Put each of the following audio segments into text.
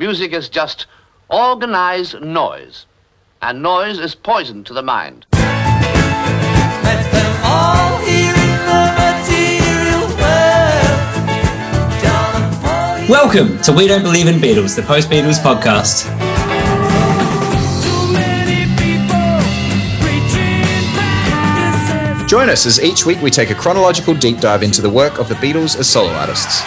Music is just organized noise, and noise is poison to the mind. Met them all here in the material world. Don't pour your Welcome to We Don't Believe in Beatles, the post Beatles podcast. too many people preaching practices. Join us as each week we take a chronological deep dive into the work of the Beatles as solo artists.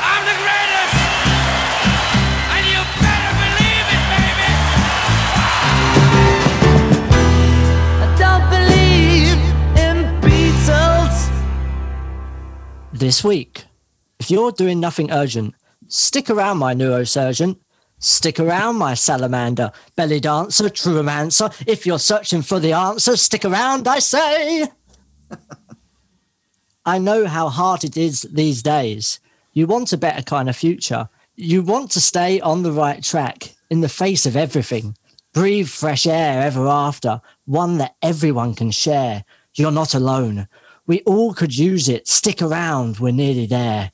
This week. If you're doing nothing urgent, stick around, my neurosurgeon. Stick around, my salamander, belly dancer, true romancer. If you're searching for the answer, stick around, I say. I know how hard it is these days. You want a better kind of future. You want to stay on the right track in the face of everything. Breathe fresh air ever after, one that everyone can share. You're not alone. We all could use it. Stick around, we're nearly there.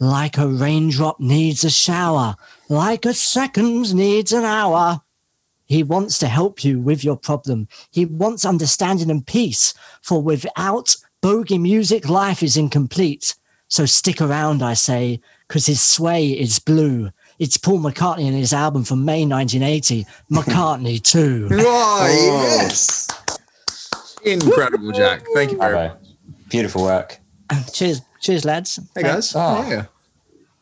Like a raindrop needs a shower, like a second needs an hour. He wants to help you with your problem. He wants understanding and peace, for without bogey music, life is incomplete. So stick around, I say, because his sway is blue. It's Paul McCartney and his album from May 1980, McCartney 2. Oh, yes! Incredible, Jack. Thank you very much. Bravo. Beautiful work. Um, cheers, cheers, lads. Hey, guys. Oh. Yeah.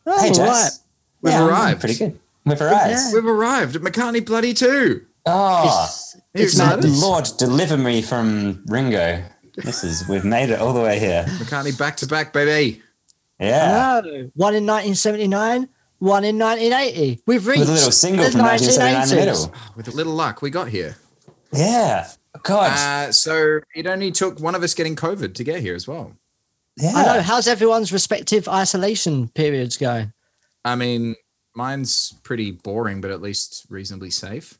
Oh, hey, all Jess. We've Yeah, arrived. Pretty good. We've arrived. Yeah. We've arrived at McCartney Bloody 2. Oh, It's- Are it's excited? Lord, deliver me from Ringo. This is, we've made it all the way here. McCartney back to back, baby. Yeah. No, one in 1979, one in 1980. We've reached With a little single from 1979 in the 1980s. middle. Ah, with a little luck, we got here. Yeah. God. Uh, so it only took one of us getting COVID to get here as well. yeah. I know. How's everyone's respective isolation periods going? I mean, mine's pretty boring, but at least reasonably safe.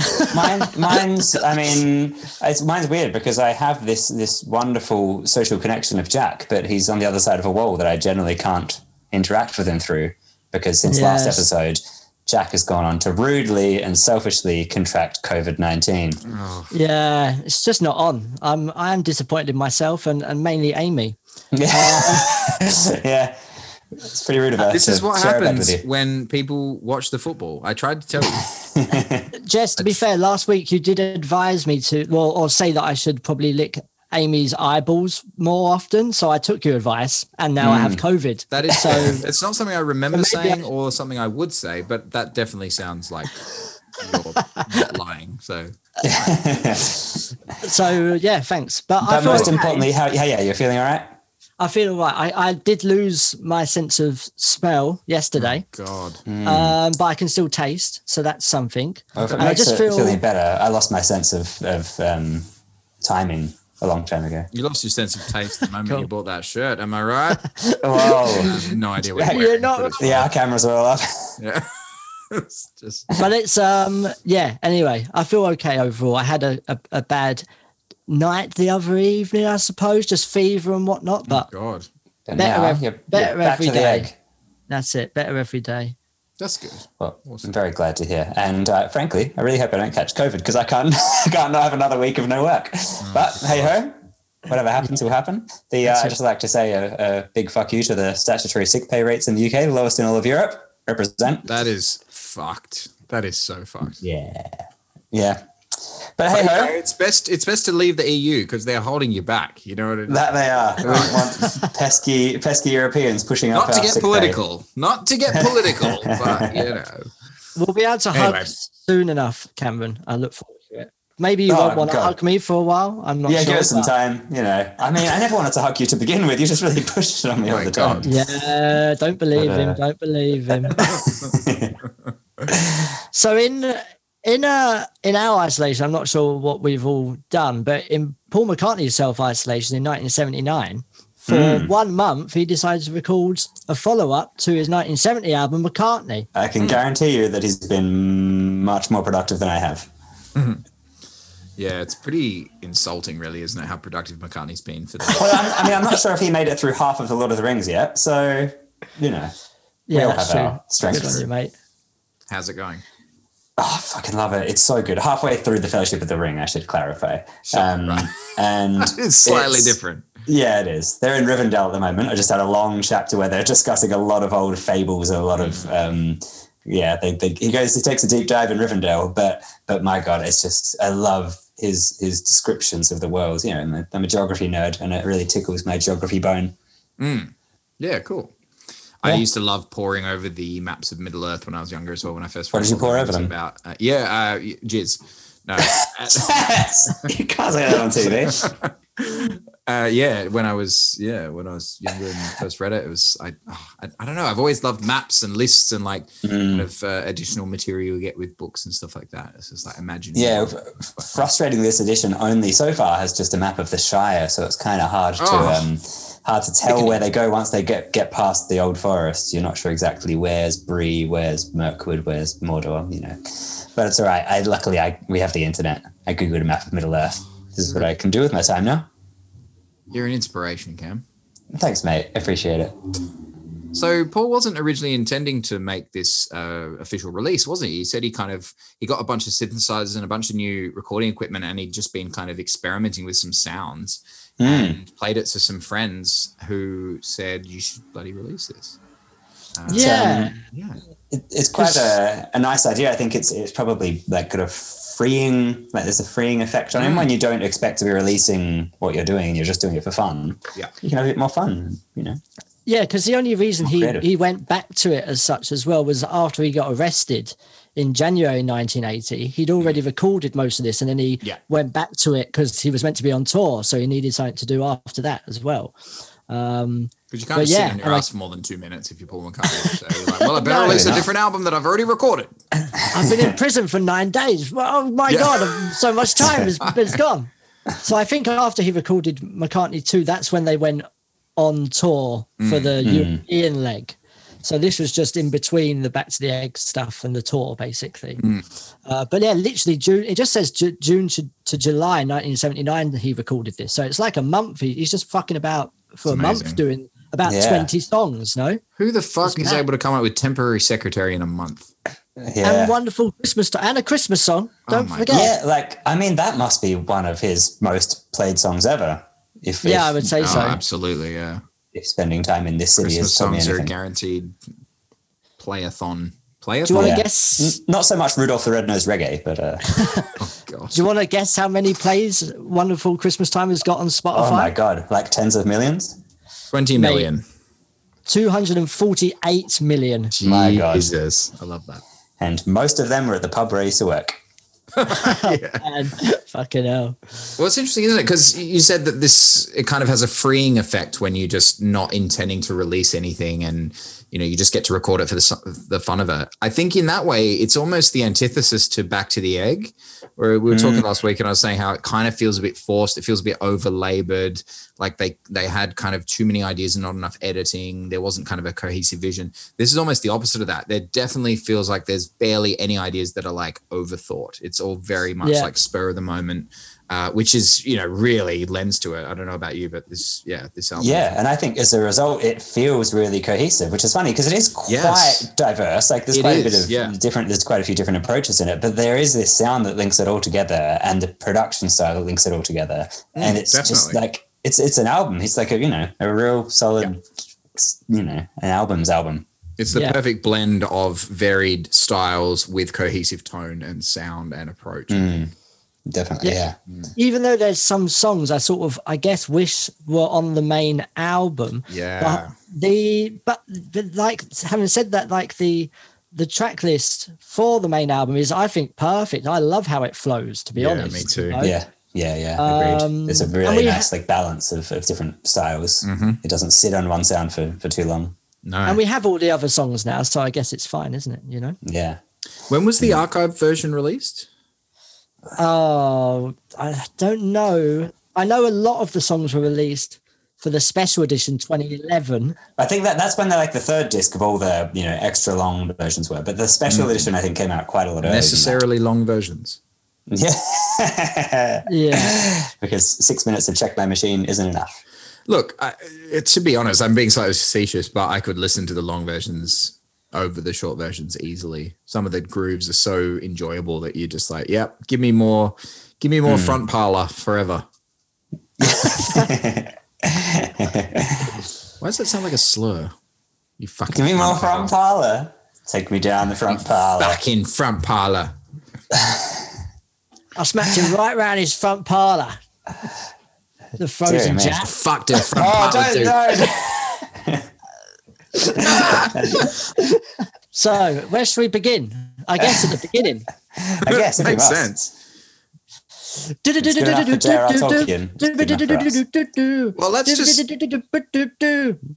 Mine, mine's. I mean, it's mine's weird because I have this this wonderful social connection of Jack, but he's on the other side of a wall that I generally can't interact with him through because since last episode, Jack has gone on to rudely and selfishly contract COVID nineteen. Yeah, it's just not on. I'm I am disappointed in myself and, and mainly Amy. yeah, it's pretty rude of her. This is what share a bed with happens when people watch the football. I tried to tell you. Jess, to be fair, last week you did advise me to well or say that I should probably lick Amy's eyeballs more often. So I took your advice and now I have COVID. That is so it's not something I remember saying I- or something I would say, but that definitely sounds like you're lying. So so yeah, thanks. But, But feel most okay. importantly, how yeah, yeah, you're feeling all right. I feel all right. I, I did lose my sense of smell yesterday, God. um, but I can still taste, so that's something. Well, if it And I just it feel feeling better, I lost my sense of of um, timing a long time ago. You lost your sense of taste the moment Cool. you bought that shirt. Am I right? I have no idea what You're you're not- yeah, our cameras are all up. Yeah. It's just but it's um yeah anyway i feel okay overall i had a, a, a bad night the other evening i suppose just fever and whatnot but God. Better now ev- you're, better you're back every to the egg. that's it better every day That's good. Well, I'm very glad to hear. And uh, frankly, I really hope I don't catch COVID because I can't, can't have another week of no work. But hey ho, whatever happens will happen. The uh, I just like to say a, a big fuck you to the statutory sick pay rates in the UK, the lowest in all of Europe. Represent. That is fucked. That is so fucked. Yeah, yeah. But hey ho, It's best. It's best to leave the EU because they're holding you back. You know what I mean? that they are. We don't want pesky, pesky Europeans pushing up Not to our get sick pay. political. Not to get political. but you know. we'll be able to Anyway. hug soon enough cameron i look forward to it maybe you Oh, won't want to hug me for a while i'm not Yeah, sure give it some time. You know, I mean, I never wanted to hug you to begin with. You just really pushed it on me Oh all my the time. God. yeah don't believe But, him uh, don't believe him so in in uh in our isolation i'm not sure what we've all done but in paul mccartney's self-isolation in 1979 for Hmm. one month he decided to record a follow-up to his 1970 album mccartney I can guarantee you that he's been much more productive than I have. Yeah, it's pretty insulting, really, isn't it? How productive McCartney's been for that. Well, I'm, I mean, I'm not sure if he made it through half of the Lord of the Rings yet. So, you know, yeah all that's have true our strengths. Good on you, mate How's it going? Oh, I fucking love it. It's so good. Halfway through the Fellowship of the Ring, I should clarify. Um, right. and It's slightly it's- different. Yeah, it is. They're in Rivendell at the moment. I just had a long chapter where they're discussing a lot of old fables, and a lot of um, yeah. They, they, he goes, he takes a deep dive in Rivendell, but but my god, it's just I love his his descriptions of the world. You know, I'm a, I'm a geography nerd, and it really tickles my geography bone. Yeah, cool. I used to love poring over the maps of Middle Earth when I was younger as well. When I first What did you pour over them? About uh, yeah, uh, jizz. No, you can't say that on TV. uh, yeah. When I was yeah, when I was younger and first read it, it was I, oh, I I don't know. I've always loved maps and lists and like Mm. kind of uh, additional material you get with books and stuff like that. It's just like imagine. Yeah, frustrating. This edition only so far has just a map of the Shire, so it's kind of hard to Oh. um, hard to tell where they go once they get get past the old forest. You're not sure exactly where's Bree, where's Mirkwood, where's Mordor. You know, but it's all right. I luckily I we have the internet. I googled a map of Middle Earth. This is what I can do with my time now. You're an inspiration, Cam. Thanks, mate. I appreciate it. So Paul wasn't originally intending to make this uh, official release, was he? He said he kind of he got a bunch of synthesizers and a bunch of new recording equipment, and he'd just been kind of experimenting with some sounds Hmm. and played it to some friends who said you should bloody release this. Uh, Yeah. um, yeah, It, it's quite a, a nice idea. I think it's it's probably like kind of freeing. Like there's a freeing effect on him Mm. when you don't expect to be releasing what you're doing you're just doing it for fun. Yeah. you can have a bit more fun. You know. Yeah, because the only reason he, he went back to it as such as well was after he got arrested in January 1980. He'd already recorded most of this and then he Yeah. went back to it because he was meant to be on tour. So he needed something to do after that as well. Um, because you can't But just yeah, sit on your ass for more than two minutes if you're Paul McCartney. So you're like, well, I better No. release a different album that I've already recorded. I've been in prison for nine days. Well, oh my Yeah. God, so much time has has gone. So I think after he recorded McCartney 2, that's when they went on tour for Mm. the European leg. So this was just in between the Back to the Egg stuff and the tour, basically. Mm. Uh, but yeah, literally June. It just says Ju- June to, to July 1979 he recorded this. So it's like a month. He, he's just fucking about for It's a month doing about Yeah. 20 songs. No, Who the fuck It's is mad. able to come up with temporary secretary in a month? Yeah. and wonderful Christmas to- and a Christmas song. Oh Don't my forget. yeah, like I mean, that must be one of his most played songs ever. If Yeah, if, I would say Oh, so. absolutely, yeah. If spending time in this city Christmas has told me songs are guaranteed playathon. Playathon? Do you want to Yeah. guess? N- Not so much Rudolph the Red-Nosed Reggae, but uh, oh. Do you want to guess how many plays Wonderful Christmas Time has got on Spotify? oh my god, like tens of millions. 20 million. 248 million. My God. Jesus. I love that. And most of them were at the pub where I used to work. And fucking hell. Well, it's interesting, isn't it? Because you said that this it kind of has a freeing effect when you're just not intending to release anything, and you know you just get to record it for the the fun of it. I think in that way, it's almost the antithesis to Back to the Egg, where we were talking mm. last week, and I was saying how it kind of feels a bit forced. It feels a bit over labored. Like they they had kind of too many ideas and not enough editing. There wasn't kind of a cohesive vision. This is almost the opposite of that. There definitely feels like there's barely any ideas that are like overthought. It's all very much Yeah. like spur of the moment, uh, which is you know really lends to it. I don't know about you, but this yeah this album Yeah, and I think as a result, it feels really cohesive, which is funny because it is quite Yes. diverse. Like there's It quite a bit of yeah. different. There's quite a few different approaches in it, but there is this sound that links it all together, and the production style that links it all together, and it's just Mm, like it's it's an album. It's like a you know a real solid, you know, an album's album. It's the Yeah. perfect blend of varied styles with cohesive tone and sound and approach. Mm. Definitely, Yeah. yeah. Even though there's some songs I sort of, I guess, wish were on the main album. Yeah. But the, but, but like, having said that, like the, the track list for the main album is, I think, perfect. I love how it flows, to be Yeah, honest. me too. you know? Yeah, yeah, yeah. Agreed. Um, It's a really nice ha- like balance of, of different styles. Mhm. It doesn't sit on one sound for, for too long. No. And we have all the other songs now, so I guess it's fine, isn't it? You know? Yeah. when was the archive version released? Oh, I don't know. I know a lot of the songs were released for the special edition 2011. I think that that's when the like the third disc of all the you know extra long versions were, but the special mm. edition I think came out quite a lot earlier. than. Necessarily long versions. Yeah, Yeah. because six minutes of check my machine isn't enough. Look, I, it, to be honest, I'm being slightly facetious, but I could listen to the long versions over the short versions easily. Some of the grooves are so enjoyable that you're just like, yep, give me more, give me more hmm. front parlor forever. Why does that sound like a slur? You fucking Give me more front front parlor. Take me down the front parlor. Back in front parlor. I smacked him right round his front parlour. The frozen me. jab. Fucked in front Oh, parlor. don't, dude. don't. So where should we begin? I guess at the beginning. I guess if we Makes sense. good enough for J.R.R. Tolkien. It's good enough Well, let's just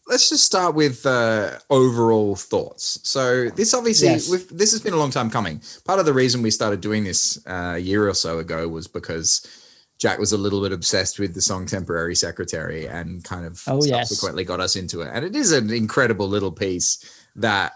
let's just start with uh, overall thoughts. So this obviously Yes. we've, this has been a long time coming. Part of the reason we started doing this uh, a year or so ago was because Jack was a little bit obsessed with the song "Temporary Secretary" and kind of Oh, yes. subsequently got us into it. And it is an incredible little piece that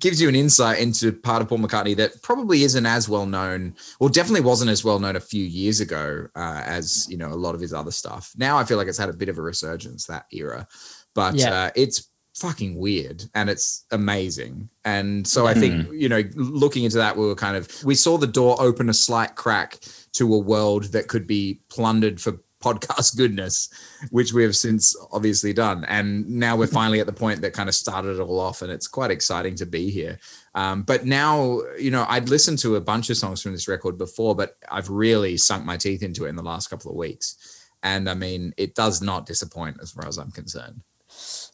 gives you an insight into part of Paul McCartney that probably isn't as well known, or definitely wasn't as well known a few years ago uh, as you know a lot of his other stuff. Now I feel like it's had a bit of a resurgence that era, but Yeah. uh, it's fucking weird and it's amazing. And so I think you know, looking into that, we were kind of we saw the door open a slight crack to a world that could be plundered for podcast goodness which we have since obviously done. And now we're finally at the point that kind of started it all off, and it's quite exciting to be here. Um, but now, you know, I'd listened to a bunch of songs from this record before, but I've really sunk my teeth into it in the last couple of weeks. And I mean, it does not disappoint as far as I'm concerned.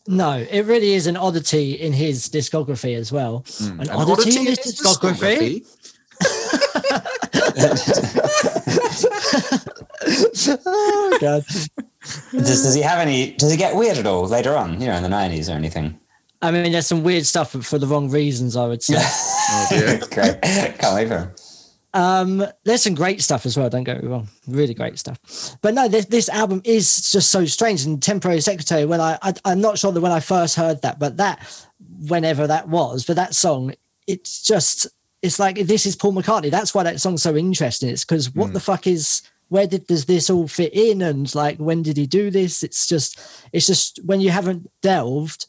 No, it really is an oddity in his discography as well. An, An oddity, in his his discography. oh god. Does, does he have any? Does he get weird at all later on? You know, in the nineties or anything? I mean, there's some weird stuff for the wrong reasons, I would say. Oh, dear. Great, can't wait for him. Um, there's some great stuff as well. Don't get me wrong, really great stuff. But no, this this album is just so strange. And temporary secretary. When I, I I'm not sure that when I first heard that, but that whenever that was, but that song, it's just it's like this is Paul McCartney. That's why that song's so interesting. It's because what the fuck is where did does this all fit in and like when did he do this? It's just it's just when you haven't delved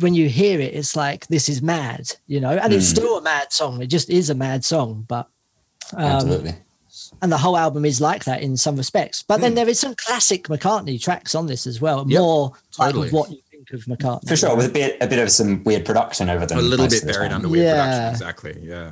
when you hear it, it's like this is mad, you know, and it's still a mad song. It just is a mad song, but um, Absolutely. and the whole album is like that in some respects. But then there is some classic McCartney tracks on this as well, Hmm. Yep, more like totally. of what you think of McCartney. For sure, with a bit a bit of some weird production over them. A little bit buried under weird production. Yeah. Exactly. Yeah.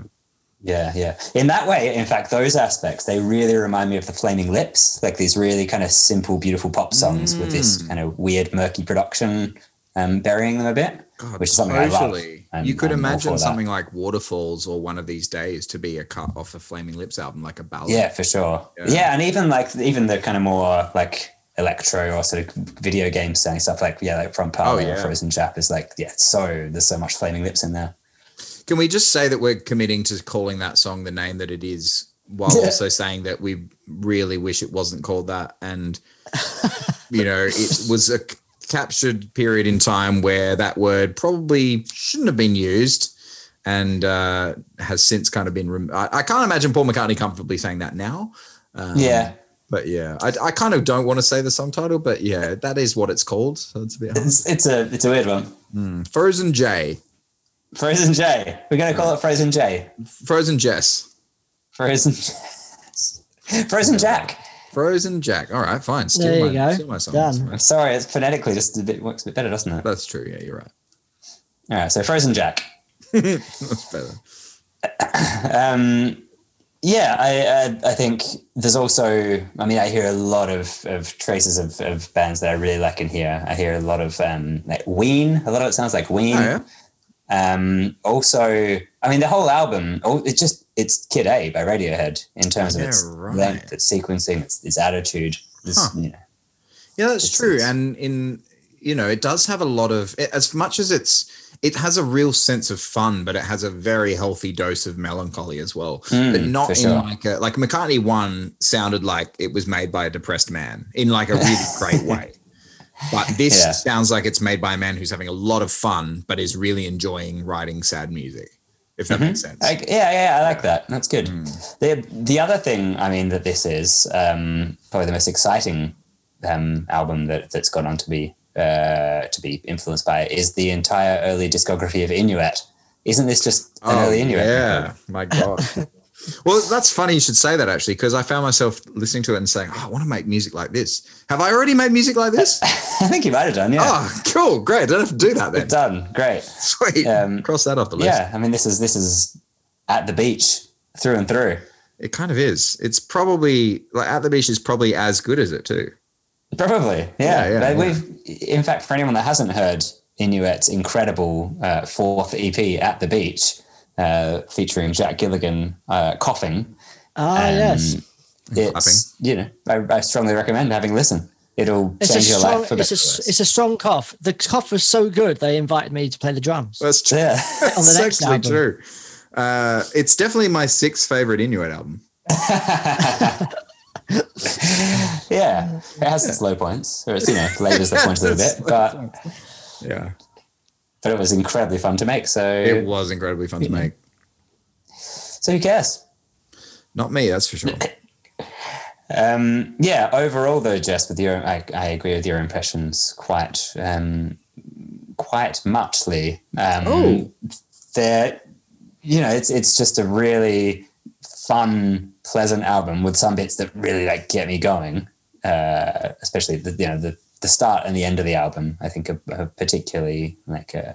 Yeah, yeah. In that way, in fact, those aspects they really remind me of the Flaming Lips, like these really kind of simple, beautiful pop songs with this Mm. kind of weird, murky production, um, burying them a bit, God, which is something I love. and you could I'm imagine for that. something like Waterfalls or One of These Days to be a cut off a Flaming Lips album, like a ballad. Yeah, for sure. Yeah. Yeah. and even like even the kind of more like electro or sort of video game sounding stuff, like yeah, like from Parlor Oh, yeah. or Frozen Jap is like yeah, so there's so much Flaming Lips in there. Can we just say that we're committing to calling that song the name that it is, while also saying that we really wish it wasn't called that, and you know, it was a captured period in time where that word probably shouldn't have been used, and uh, has since kind of been. Rem- I, I can't imagine Paul McCartney comfortably saying that now. Um, yeah, but yeah, I, I kind of don't want to say the song title, but yeah, that is what it's called. So it's a bit hard. it's it's a it's a weird one. Frozen J, Frozen J. We're gonna call it Frozen J. Frozen Jess, Frozen. Frozen Jack. Frozen Jack. All right, fine. Steal There you my, go. steal my song. Done. I'm sorry, it's phonetically just a bit works a bit better, doesn't it? That's true. Yeah, you're right. All right, so Frozen Jack. That's better. Um, yeah, I, I I think there's also. I mean, I hear a lot of, of traces of, of bands that I really like in here. I hear a lot of um, like Ween. A lot of it sounds like Ween. Oh, yeah. Um, also, I mean, the whole album. Oh, it's just it's Kid A by Radiohead in terms of Yeah, its right. length, its sequencing, its, its attitude. This, Huh. you know, Yeah, that's It's- true. it's- And in you know, it does have a lot of as much as it's it has a real sense of fun, but it has a very healthy dose of melancholy as well. Mm, but not in sure. like a like McCartney one sounded like it was made by a depressed man in like a really great way. But this Yeah. sounds like it's made by a man who's having a lot of fun, but is really enjoying writing sad music. If that makes sense. Like, yeah, yeah, I like that. That's good. Hmm. The the other thing, I mean, that this is um, probably the most exciting um, album that that's gone on to be uh, to be influenced by is the entire early discography of Inuit. Isn't this just an early Inuit? Oh, yeah, record? my god. well, that's funny you should say that actually, because I found myself listening to it and saying, "Oh, I want to make music like this." Have I already made music like this? I think you might have done. Yeah, Oh, cool, great! I don't have to do that then. Done. Great. Sweet. Um, Cross that off the list. Yeah, I mean, this is this is at the beach through and through. It kind of is. It's probably like at the beach is probably as good as it too. Probably, Yeah, yeah. yeah, But yeah. we've, in fact, for anyone that hasn't heard Inuit's incredible uh, fourth EP at the beach, uh, featuring Jack Gilligan uh, coughing. Ah, um, yes. It's you know, I, I strongly recommend having a listen. It'll It's change your strong. life for It's a, it's a strong cough. The cough was so good they invited me to play the drums. That's true. yeah, On the That's next actually album. true. Uh, it's definitely my sixth favorite Inuit album. yeah. It has its low points, or it's you know labors the point a little bit, but Yeah, but it was incredibly fun to make. So it was incredibly fun to make. so who cares? Not me, that's for sure. Um, yeah, overall though, Jess, with your, I, I agree with your impressions quite, um, quite muchly. Um, Oh. they're, you know, it's it's just a really fun, pleasant album with some bits that really like get me going. Uh, especially the you know the the start and the end of the album. I think are, are particularly like uh,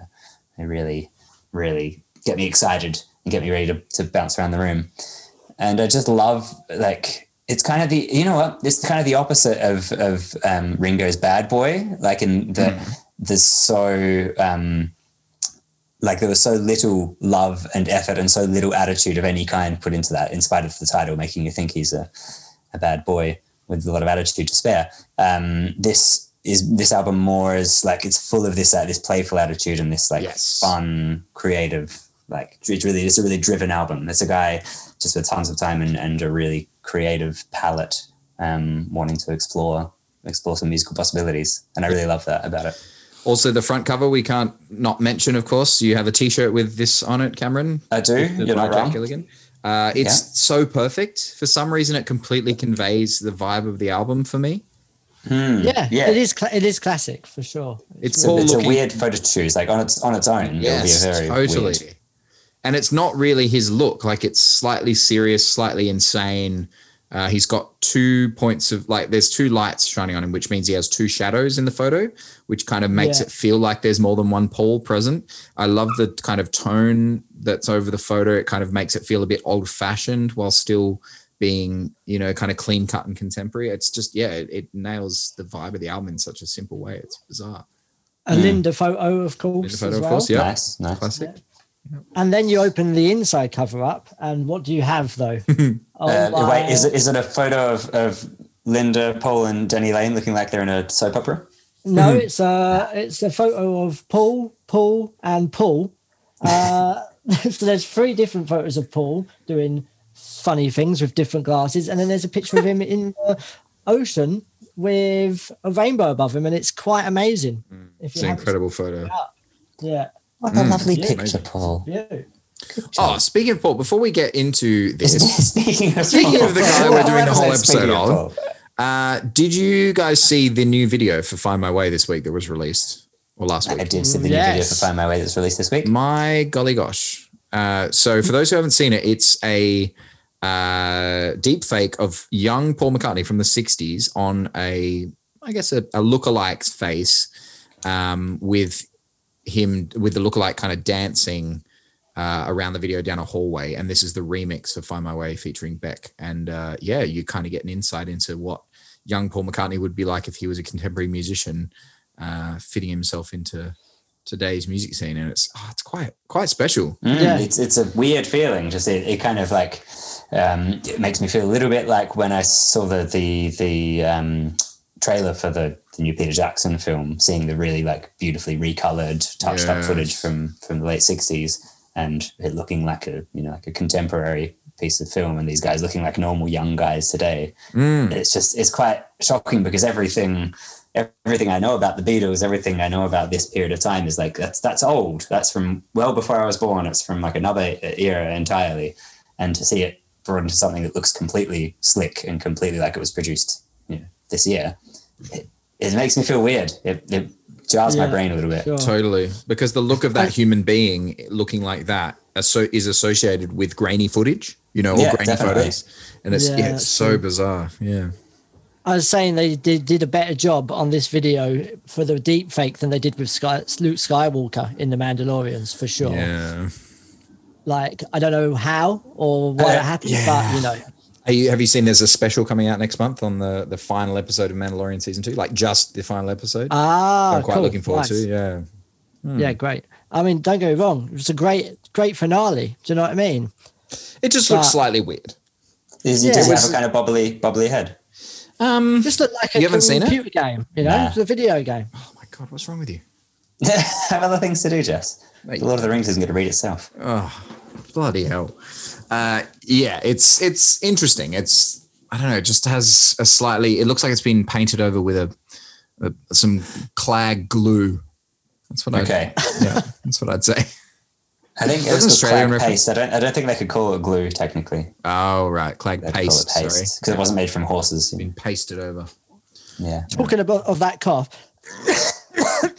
they really, really get me excited and get me ready to, to bounce around the room and I just love like it's kind of the you know what it's kind of the opposite of of um, Ringo's Bad Boy like in the there's so um, like there was so little love and effort and so little attitude of any kind put into that in spite of the title making you think he's a, a bad boy with a lot of attitude to spare. Um, this is this album more is like it's full of this uh, this playful attitude and this like Yes. fun creative like it's really it's a really driven album. It's a guy just with tons of time and, and a really creative palette um, wanting to explore explore some musical possibilities. And i really love that about it Also, the front cover we can't not mention, of course. You have a T-shirt with this on it, Cameron. i do you're not Jack wrong Gilligan. Uh, it's Yeah. so perfect. For some reason, it completely conveys the vibe of the album for me. Hmm, Yeah, yeah it is. Cla- it is classic for sure. It's, it's, a, Paul it's a weird photo to choose like on its on its own Yes, it'll be a very totally. weird And it's not really his look. Like it's slightly serious, slightly insane. Uh, he's got two points of like there's two lights shining on him, which means he has two shadows in the photo, which kind of makes Yeah. it feel like there's more than one Paul present. I love the kind of tone that's over the photo. It kind of makes it feel a bit old fashioned while still being, you know, kind of clean cut and contemporary. It's just, yeah, it, it nails the vibe of the album in such a simple way. It's bizarre. A Linda photo, of course. The photo, as of course, yeah. nice nice Classic. And then you open the inside cover up, and what do you have though? oh, uh, wait is it is it a photo of, of linda paul and denny laine looking like they're in a soap opera No, it's a it's a photo of Paul, Paul, and Paul. Uh, so there's three different photos of Paul doing funny things with different glasses, and then there's a picture of him in the ocean with a rainbow above him, and it's quite amazing. If Mm. It's an incredible photo. yeah. What a lovely Yeah. picture Amazing. paul Yeah. Oh, speaking of Paul, before we get into this, speaking of Speaking of the guy we're doing the whole episode on. Uh, did you guys see the new video for Find My Way this week that was released or last week? I did see the new video for Find My Way that's released this week. My golly gosh. Uh, so for those who haven't seen it, it's a uh, deep fake of young Paul McCartney from the 60s on a, I guess, a, a lookalike's face um, with him, with the lookalike kind of dancing uh, around the video down a hallway. And this is the remix of Find My Way featuring Beck. And uh, yeah, you kind of get an insight into what young Paul McCartney would be like if he was a contemporary musician, uh, fitting himself into today's music scene. And it's oh, it's quite quite special. Mm, Yeah. It's it's a weird feeling. Just it, it kind of like um, it makes me feel a little bit like when I saw the the the um, trailer for the, the new Peter Jackson film, seeing the really like beautifully recolored, touched up footage from from the late sixties, and it looking like a you know like a contemporary piece of film, and these guys looking like normal young guys today. Mm. It's just it's quite shocking because everything everything I know about the Beatles, everything I know about this period of time is like that's that's old. That's from well before I was born. It's from like another era entirely, and to see it brought into something that looks completely slick and completely like it was produced you know, this year, it, it makes me feel weird. It, it jars my brain a little bit. Sure. Totally, because the look of that human being looking like that asso- is associated with grainy footage, you know, or Yeah, grainy definitely. photos, and it's yeah, Yeah, it's so true. bizarre. Yeah, I was saying they did, did a better job on this video for the deep fake than they did with Sky, Luke Skywalker in The Mandalorians, for sure. yeah. Like, I don't know how or why Uh, it happened, yeah. but you know, Are you, have you seen there's a special coming out next month on the the final episode of Mandalorian season two, like just the final episode? ah, I'm quite cool, looking forward nice. to. Yeah, Yeah, great. I mean, don't go wrong, it was a great, great finale. Do you know what I mean? it just looks slightly weird. Is he Yeah. just have a kind of bubbly, bubbly head? Um, Just look like a You haven't seen it? computer game, you know, Nah. it's a video game. oh my god, what's wrong with you? I have other things to do, Jess. Mate. The Lord of the Rings isn't going to read itself. Oh, bloody hell. Uh, yeah, it's it's interesting. It's I don't know, it just has a slightly. It looks like it's been painted over with a, a some clag glue. That's what Okay. I. Yeah, that's what I'd say. I think That's it's called Australian clag paste. I don't. I don't think they could call it glue technically. Oh right, clag They'd paste. call it Sorry, paste because it wasn't made from horses. It's been pasted over. Yeah. Talking about of that cough,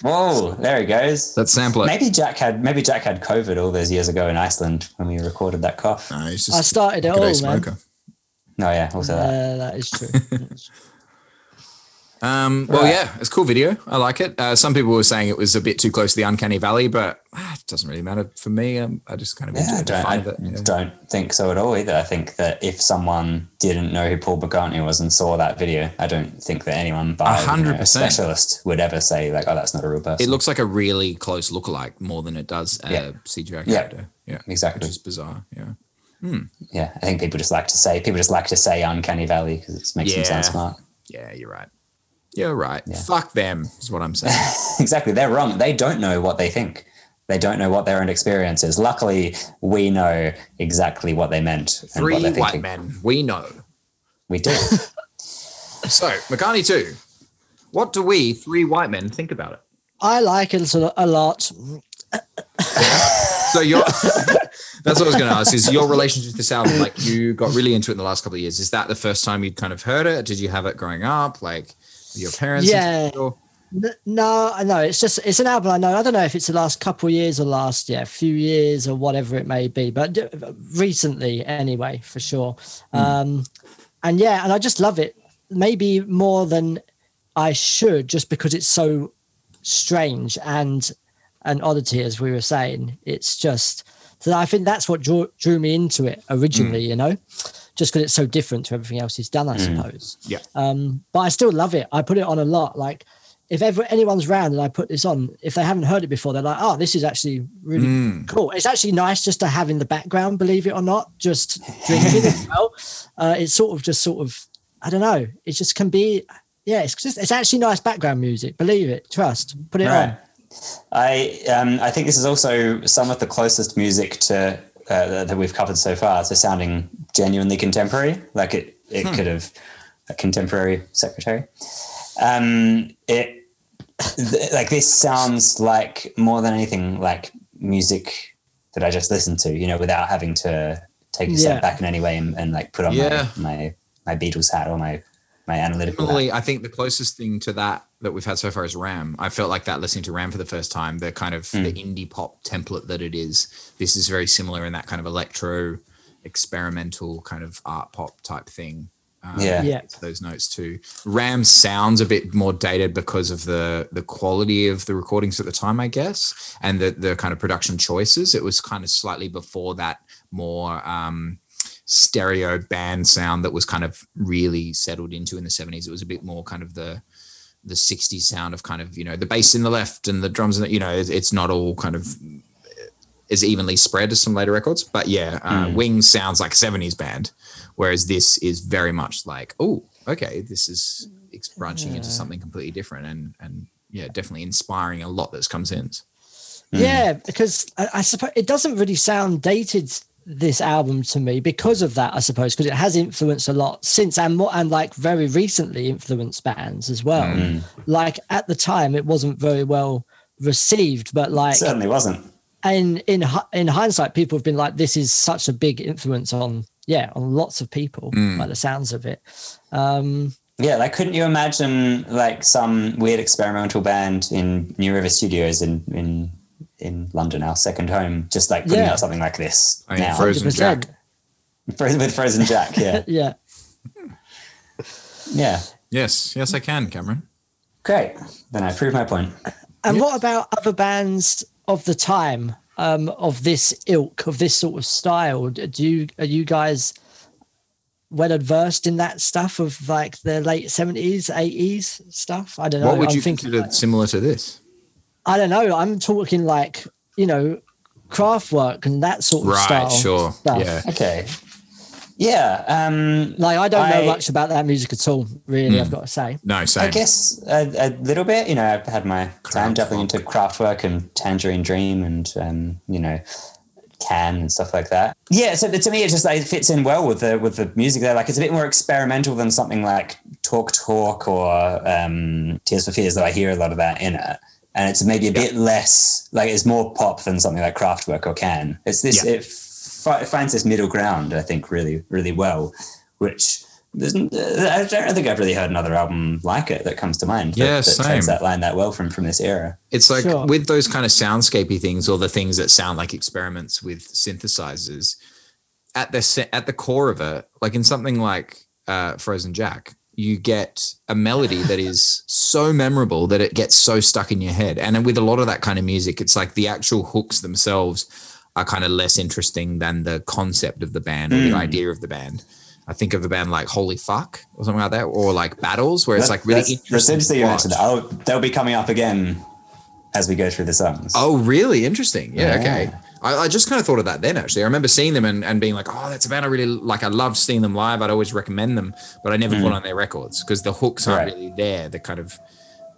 Whoa! There he goes. Let's sample it. Maybe Jack had. Maybe Jack had COVID all those years ago in Iceland when we recorded that cough. No, he's I started it a good all, old man. smoker. No, yeah. Also that. Uh, that is true. Um, well, Right. yeah, it's a cool video. I like it. Uh, some people were saying it was a bit too close to the uncanny valley, but ah, it doesn't really matter for me. Um, I just kind of Yeah, I don't, I. Yeah. don't think so at all either. I think that if someone didn't know who Paul McCartney was and saw that video, I don't think that anyone, by you know, a specialist, would ever say like, "Oh, that's not a real person." It looks like a really close lookalike more than it does a Yeah. CGI Yeah. character. Yeah, Exactly. Which is bizarre. Yeah. yeah, I think people just like to say people just like to say "uncanny valley" because it makes them sound smart. Yeah, you're right. You're right. Yeah. Fuck them is what I'm saying. exactly, they're wrong. They don't know what they think. They don't know what their own experience is. Luckily, we know exactly what they meant and Three what they're white thinking. men. We know. We do. So, McCartney 2. What do we, three white men, think about it? I like it a a lot. So your that's what I was going to ask is your relationship with this album like you got really into it in the last couple of years is that the first time you'd kind of heard it did you have it growing up like were your parents Yeah. it, or- N- No, no, it's just it's an album I know. I don't know if it's the last couple of years or last yeah, few years or whatever it may be, but recently anyway, for sure. Um, and yeah, and I just love it. Maybe more than I should, just because it's so strange and an oddity, as we were saying. It's just so I think that's what drew, drew me into it originally. You know, just because it's so different to everything else he's done, I suppose. Yeah. Um, but I still love it. I put it on a lot. Like if ever anyone's round and I put this on, if they haven't heard it before, they're like, "Oh, this is actually really Mm. cool." It's actually nice just to have in the background, believe it or not, just drinking as well. Uh, it's sort of just sort of, I don't know. It just can be, yeah. It's just it's actually nice background music. Believe it, trust, put it Right. on. I um, I think this is also some of the closest music to uh, that we've covered so far to sounding genuinely contemporary. Like it, it could have a contemporary secretary. Um, it th- like this sounds like more than anything like music that I just listened to. You know, without having to take a Yeah. step back in any way and, and like put on Yeah. my, my my Beatles hat or my my analytical hat. Definitely, I think the closest thing to that that we've had so far is Ram. I felt like that listening to Ram for the first time, the kind of the indie pop template that it is. This is very similar in that kind of electro, experimental kind of art pop type thing. Um, Yeah. Yeah. those notes too. Ram sounds a bit more dated because of the the quality of the recordings at the time, I guess, and the the kind of production choices. It was kind of slightly before that more um, stereo band sound that was kind of really settled into in the 70s. It was a bit more kind of the the 60s sound of kind of you know the bass in the left and the drums in the, you know it's, it's not all kind of as evenly spread as some later records. But yeah uh, wings sounds like a 70s band whereas this is very much like oh okay this is it's branching into something completely different and and yeah definitely inspiring a lot that comes in Yeah, because I, I suppose it doesn't really sound dated this album to me because of that. I suppose because it has influenced a lot since and more and like very recently influenced bands as well. Mm. Like at the time, it wasn't very well received, but like Certainly wasn't. and in in hindsight, people have been like, "This is such a big influence on yeah on lots of people." Mm. By the sounds of it, um, Yeah, like couldn't you imagine like some weird experimental band in New River Studios in in in London, our second home, just like putting Yeah. out something like this I mean, now Frozen Jack. 100%. Frozen- with Frozen Jack? Yeah, Yeah. yeah, Yes, yes, I can, Cameron. great. Then I prove my point. And what about other bands of the time, um, of this ilk, of this sort of style? Do you are you guys well adversed in that stuff of like the late seventies, eighties stuff? I don't know. What would I'm you thinking, consider similar to this? I don't know. I'm talking like you know, Kraftwerk and that sort of stuff. Right, style. sure. stuff. Yeah. Okay. Yeah. Um, Like I don't know much about that music at all. Really, Hmm. I've got to say. No, same. I guess a, a little bit. You know, I've had my time dabbling into Kraftwerk and Tangerine Dream and um, you know, Can and stuff like that. Yeah, so to me, it just like it fits in well with the with the music there. Like it's a bit more experimental than something like Talk Talk or um, Tears for Fears, though I hear a lot of that in it. And it's maybe a bit less like it's more pop than something like Kraftwerk or Can. It's this Yeah. it, fi- it finds this middle ground, I think, really really well, which. There's, I don't think I've really heard another album like it that comes to mind. that- Yeah, that, same. treads that line that well from from this era. It's like Sure. with those kind of soundscapey things or the things that sound like experiments with synthesizers at the at the core of it, like in something like uh, Frozen Jack, you get a melody that is so memorable that it gets so stuck in your head. And with a lot of that kind of music, it's like the actual hooks themselves are kind of less interesting than the concept of the band or the Mm. idea of the band. I think of a band like Holy Fuck or something like that, or like Battles, where it's like really that's, interesting. that's interesting you mentioned that. Oh, they'll be coming up again as we go through the songs. Oh, really? Interesting. Yeah, Yeah. okay. I, I just kind of thought of that then, actually. I remember seeing them and, and being like, oh, that's a band I really like. I love seeing them live. I'd always recommend them, but I never put hmm. on their records because the hooks aren't Right. really there. The kind of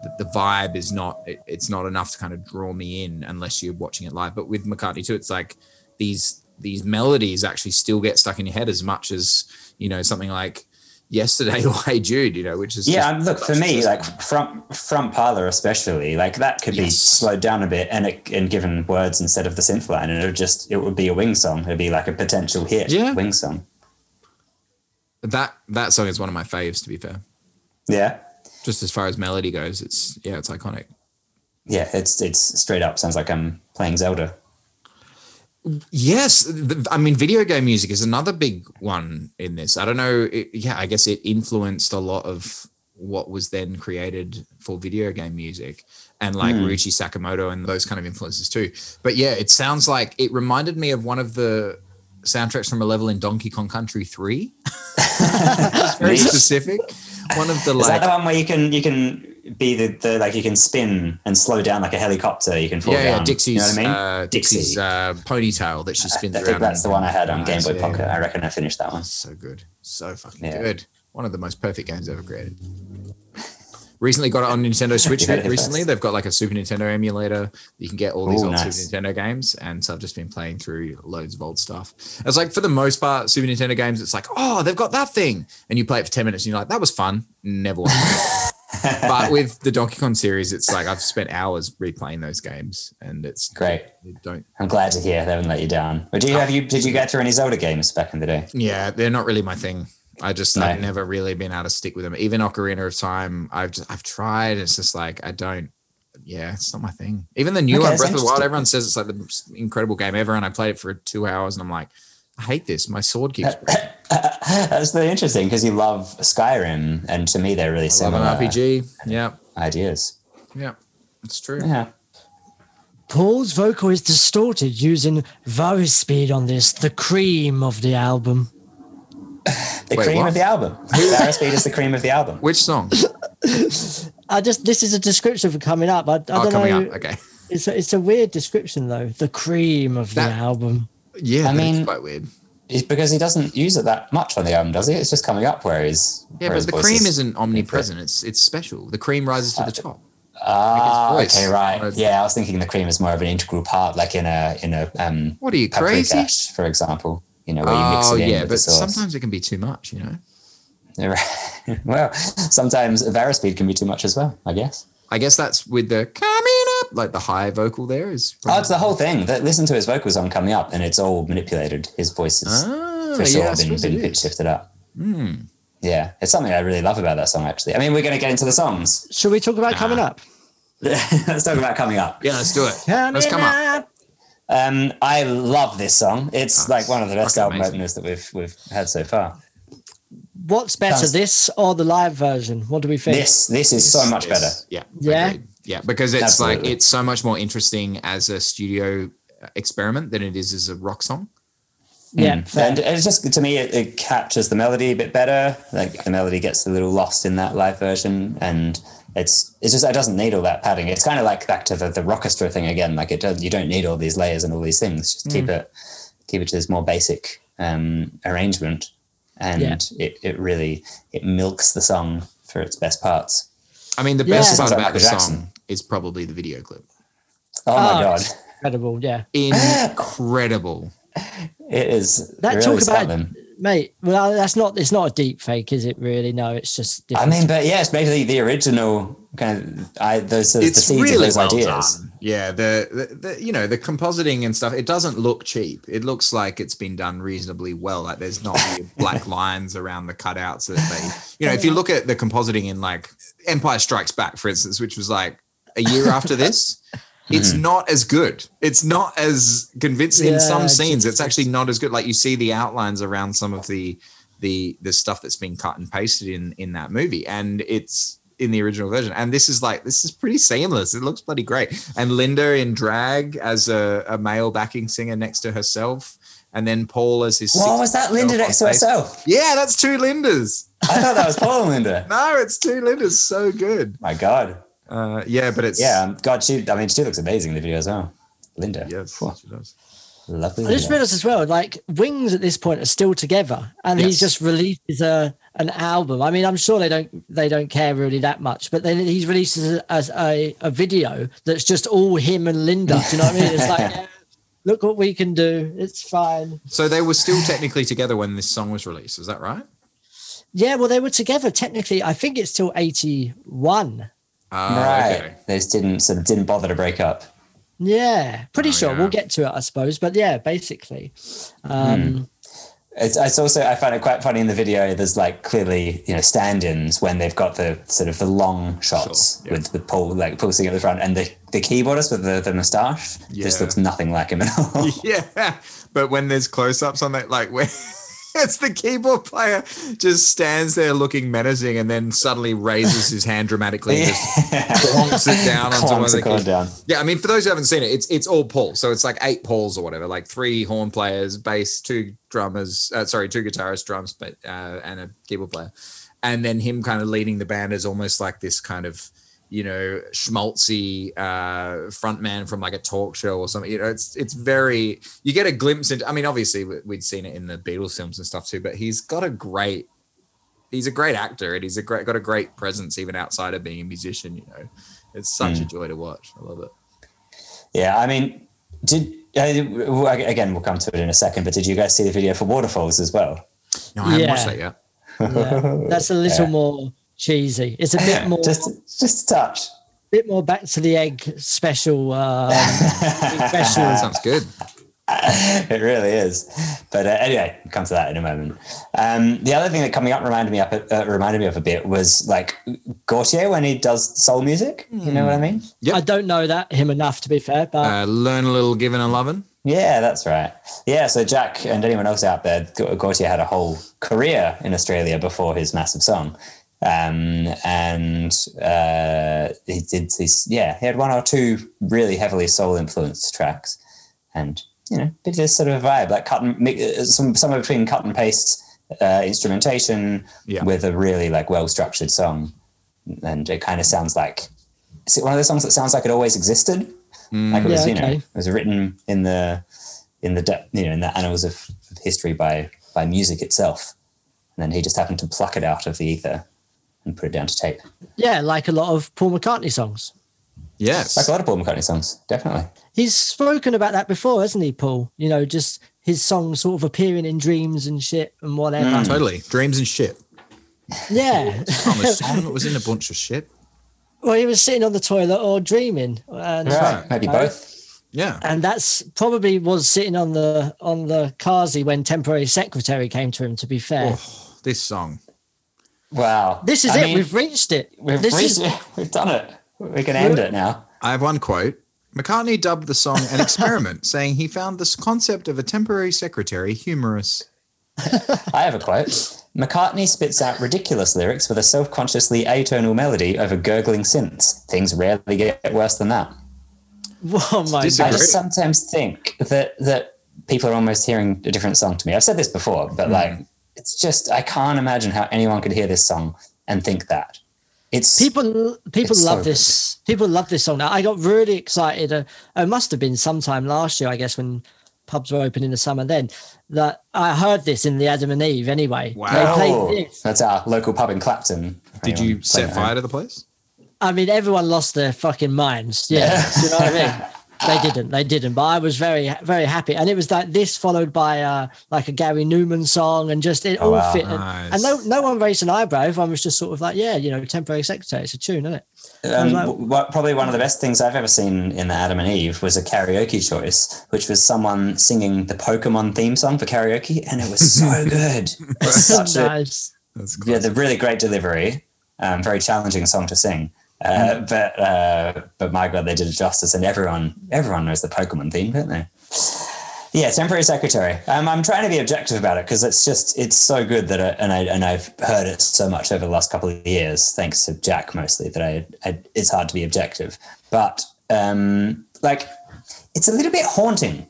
the, the vibe is not, it- it's not enough to kind of draw me in unless you're watching it live. But with McCartney too, it's like these, these melodies actually still get stuck in your head as much as, you know, something like yesterday or Hey Jude, you know, which is yeah, just look for me, like front front parlor especially, like that could be slowed down a bit and it, and given words instead of the synth line, and it would just it would be a wing song. It'd be like a potential hit Yeah. wing song. that, that song is one of my faves, to be fair. Yeah, Just as far as melody goes, it's, yeah, it's iconic. yeah, it's it's straight up sounds like I'm playing Zelda. Yes, I mean, video game music is another big one in this. I don't know. It, yeah, I guess it influenced a lot of what was then created for video game music and like Hmm. Ryuichi Sakamoto and those kind of influences too. But yeah, it sounds like it reminded me of one of the soundtracks from a level in Donkey Kong Country 3. Very specific. One of the Is like that the one where you can you can be the, the like you can spin and slow down like a helicopter? You can fall yeah, down. yeah, Dixie's you know what I mean? uh, Dixie's uh, ponytail that she spins I around. think that's the one I had on Game Boy yeah, Pocket. I reckon I finished that one. So good. So fucking Yeah. good. One of the most perfect games ever created. Recently got it on Nintendo Switch. You heard it here recently, first. they've got like a Super Nintendo emulator. You can get all these Ooh, old nice. Super Nintendo games, and so I've just been playing through loads of old stuff. It's like for the most part, Super Nintendo games. It's like, oh, they've got that thing, and you play it for ten minutes, and you're like, that was fun. Never. Want to play it. but with the Donkey Kong series, it's like I've spent hours replaying those games, and it's Great. don't. I'm glad to hear they haven't let you down. But do you have you did you get through any Zelda games back in the day? Yeah, they're not really my thing. I just No. I've never really been able to stick with them. Even Ocarina of Time, I've just, I've tried. It's just like I don't. Yeah, it's not my thing. Even the new Okay, one, Breath of the Wild, everyone says it's like the most incredible game ever, and I played it for two hours, and I'm like, I hate this. My sword keeps. breaking. That's really interesting because you love Skyrim, and to me they're really I love similar an RPG. Yeah, ideas. yeah, it's true. Yeah. Paul's vocal is distorted using Varispeed on this, the cream of the album. The Wait, cream what? of the album. Speed is the cream of the album. Which song? I just this is a description for coming up. I, I oh, don't coming know. up. Okay. It's a, it's a weird description though. The cream of That- the album. Yeah, I that is mean- quite weird. It's because he doesn't use it that much on the album, does he? It's just coming up where he's Yeah, where but his the voice cream is- isn't omnipresent. It's it's special. The cream rises to the top. Ah, Like okay, right. Yeah, I was thinking the cream is more of an integral part, like in a in a um What are you crazy? paprika, for example. You know, where you mix Oh it in yeah, with but the sauce. sometimes it can be too much. You know. well, sometimes Varispeed can be too much as well, I guess. I guess that's with the coming up, like the high vocal there is. Oh, it's the whole thing. That listen to his vocals on coming up, and it's all manipulated. His voice is Ah, for sure yeah, I been, suppose been it pitch shifted up. Hmm. Yeah, it's something I really love about that song. Actually, I mean, we're going to get into the songs. Should we talk about coming up? let's talk about coming up. Yeah, let's do it. Let's come up. Um, I love this song. It's Oh, like one of the best fucking album amazing. openers that we've we've had so far. What's better, Sounds- this or the live version? What do we think? This this is so much better. Yeah. Yeah? agreed. Yeah, because it's like it's so much more interesting as a studio experiment than it is as a rock song. Yeah, Mm. and it's just to me it, it captures the melody a bit better. Like the melody gets a little lost in that live version, and it's it's just it doesn't need all that padding. It's kind of like back to the the rockestra thing again. Like it does, you don't need all these layers and all these things. Just keep it keep it to this more basic um, arrangement, and Yeah. it it really it milks the song for its best parts. I mean, the best Sounds part like about the Michael song is probably the video clip. Oh my Oh, god, Incredible, yeah. Incredible. it is That really talk about something. mate. Well, that's not. It's not a deep fake, is it? Really? No, it's just. Different. I mean, but yeah, it's basically the original kind of I those the, the seeds really of those well ideas. done. Yeah, the, the, the you know the compositing and stuff. It doesn't look cheap. It looks like it's been done reasonably well. Like there's not black lines around the cutouts that they. You know, if you look at the compositing in like Empire Strikes Back, for instance, which was like a year after this. It's hmm. not as good. It's not as convincing in some scenes. It's actually not as good. Like you see the outlines around some of the the the stuff that's been cut and pasted in in that movie, and it's in the original version. And this is like this is pretty seamless. It looks bloody great. And Linda in drag as a, a male backing singer next to herself, and then Paul as his. What was that Linda next to herself? Yeah, that's two Lindas. I thought that was Paul and Linda. No, it's two Lindas. So good. My God. Uh, yeah, but it's Yeah, um, God, she. I mean, she looks amazing in the video as well. Linda. Yes, Phew, she does. lovely. I just realized as well, like Wings at this point are still together, and Yes. he's just released a an album. I mean, I'm sure they don't they don't care really that much, but then he's released as, a, as a, a video that's just all him and Linda. Do you know what I mean? It's like, yeah, look what we can do. It's fine. So they were still technically together when this song was released. Is that right? Yeah, well, they were together technically. I think it's till '81. Uh, right. okay. They just didn't sort of didn't bother to break up. Yeah, pretty Oh, sure yeah. we'll get to it, I suppose. But yeah, basically, um, It's, it's also I find it quite funny in the video. There's like clearly you know stand-ins when they've got the sort of the long shots Sure, yeah. with the Paul like Paul sitting at the front and the the keyboardist with the the moustache just looks nothing like him at all. Yeah, but when there's close-ups on that, like where it's the keyboard player just stands there looking menacing, and then suddenly raises his hand dramatically, and just plonks it down onto one of the the keys. down. Yeah, I mean, for those who haven't seen it, it's it's all Paul. So it's like eight Pauls or whatever, like three horn players, bass, two drummers, uh, sorry, two guitarists, drums, but uh, and a keyboard player, and then him kind of leading the band as almost like this kind of you know schmaltzy uh, front man from like a talk show or something. You know, it's it's very you get a glimpse into. I mean, obviously we- we'd seen it in the Beatles films and stuff too, but he's got a great. He's a great actor, and he's a great got a great presence even outside of being a musician. You know, it's such a joy to watch. I love it. Yeah, I mean, did uh, again we'll come to it in a second, but did you guys see the video for Waterfalls as well? No, I haven't Yeah. watched that yet. yeah, that's a little Yeah. more cheesy. It's a bit more, Just just a touch. bit more back to the egg special. Um, special. Sounds good. it really is. But uh, anyway, we'll come to that in a moment. Um, the other thing that coming up reminded me up uh, reminded me of a bit was like Gotye when he does soul music. You know what I mean? Yep. I don't know that him enough to be fair, but Uh, learn a little giving and loving. Yeah, that's right. Yeah, so Jack and anyone else out there, Ga- Gotye had a whole career in Australia before his massive song. Um, and uh, he did this, yeah, he had one or two really heavily soul influenced tracks. And, you know, did this sort of vibe, like cut and, uh, some, somewhere between cut and paste uh, instrumentation Yeah. with a really like well structured song. And it kind of sounds like, is it one of those songs that sounds like it always existed? like it was, Yeah, you know, it was written in the in the de- you know in the annals of, of history by by music itself, and then he just happened to pluck it out of the ether and put it down to tape. yeah, like a lot of Paul McCartney songs. Yes. Like a lot of Paul McCartney songs, definitely. He's spoken about that before, hasn't he, Paul? You know, just his songs sort of appearing in dreams and shit and whatever. Mm. Totally. Dreams and shit. Yeah. From a song that was in a bunch of shit. well, he was sitting on the toilet or dreaming. And, Right, maybe both. Yeah. and that's probably was sitting on the on the Kazi when temporary secretary came to him. To be fair, Oh, this song. Wow. This is I it. mean, We've reached it. we've this reached is it. We've done it. We can end it now. I have one quote. McCartney dubbed the song an experiment, saying he found this concept of a temporary secretary humorous. I have a quote. McCartney spits out ridiculous lyrics with a self-consciously atonal melody over gurgling synths. Things rarely get worse than that. oh my Disagree. I just sometimes think that that people are almost hearing a different song to me. I've said this before, but hmm. like it's just I can't imagine how anyone could hear this song and think that. It's People, people It's love so this. People love this song. Now, I got really excited. Uh, it must have been sometime last year, I guess, when pubs were open in the summer. Then that I heard this in the Adam and Eve. Anyway, Wow. they played this. that's our local pub in Clapton. Did Anyone you set fire to the place? I mean, everyone lost their fucking minds. Yeah, Do you know what I mean. They didn't. They didn't. But I was very, very happy, and it was like this followed by uh, like a Gary Numan song, and just it all Oh, wow. fit. And, Nice. and no, no one raised an eyebrow. Everyone was just sort of like, yeah, you know, temporary secretary. It's a tune, isn't it? Um, like- what, probably one of the best things I've ever seen in the Adam and Eve was a karaoke choice, which was someone singing the Pokemon theme song for karaoke, and it was so good. Such a, nice. That's yeah, the really great delivery, um, very challenging song to sing. Uh, But uh, but my god, they did it justice, and everyone everyone knows the Pokemon theme, don't they? Yeah, temporary secretary. Um, I'm trying to be objective about it because it's just it's so good that I, and I and I've heard it so much over the last couple of years, thanks to Jack mostly, that I, I it's hard to be objective. But um, like, it's a little bit haunting.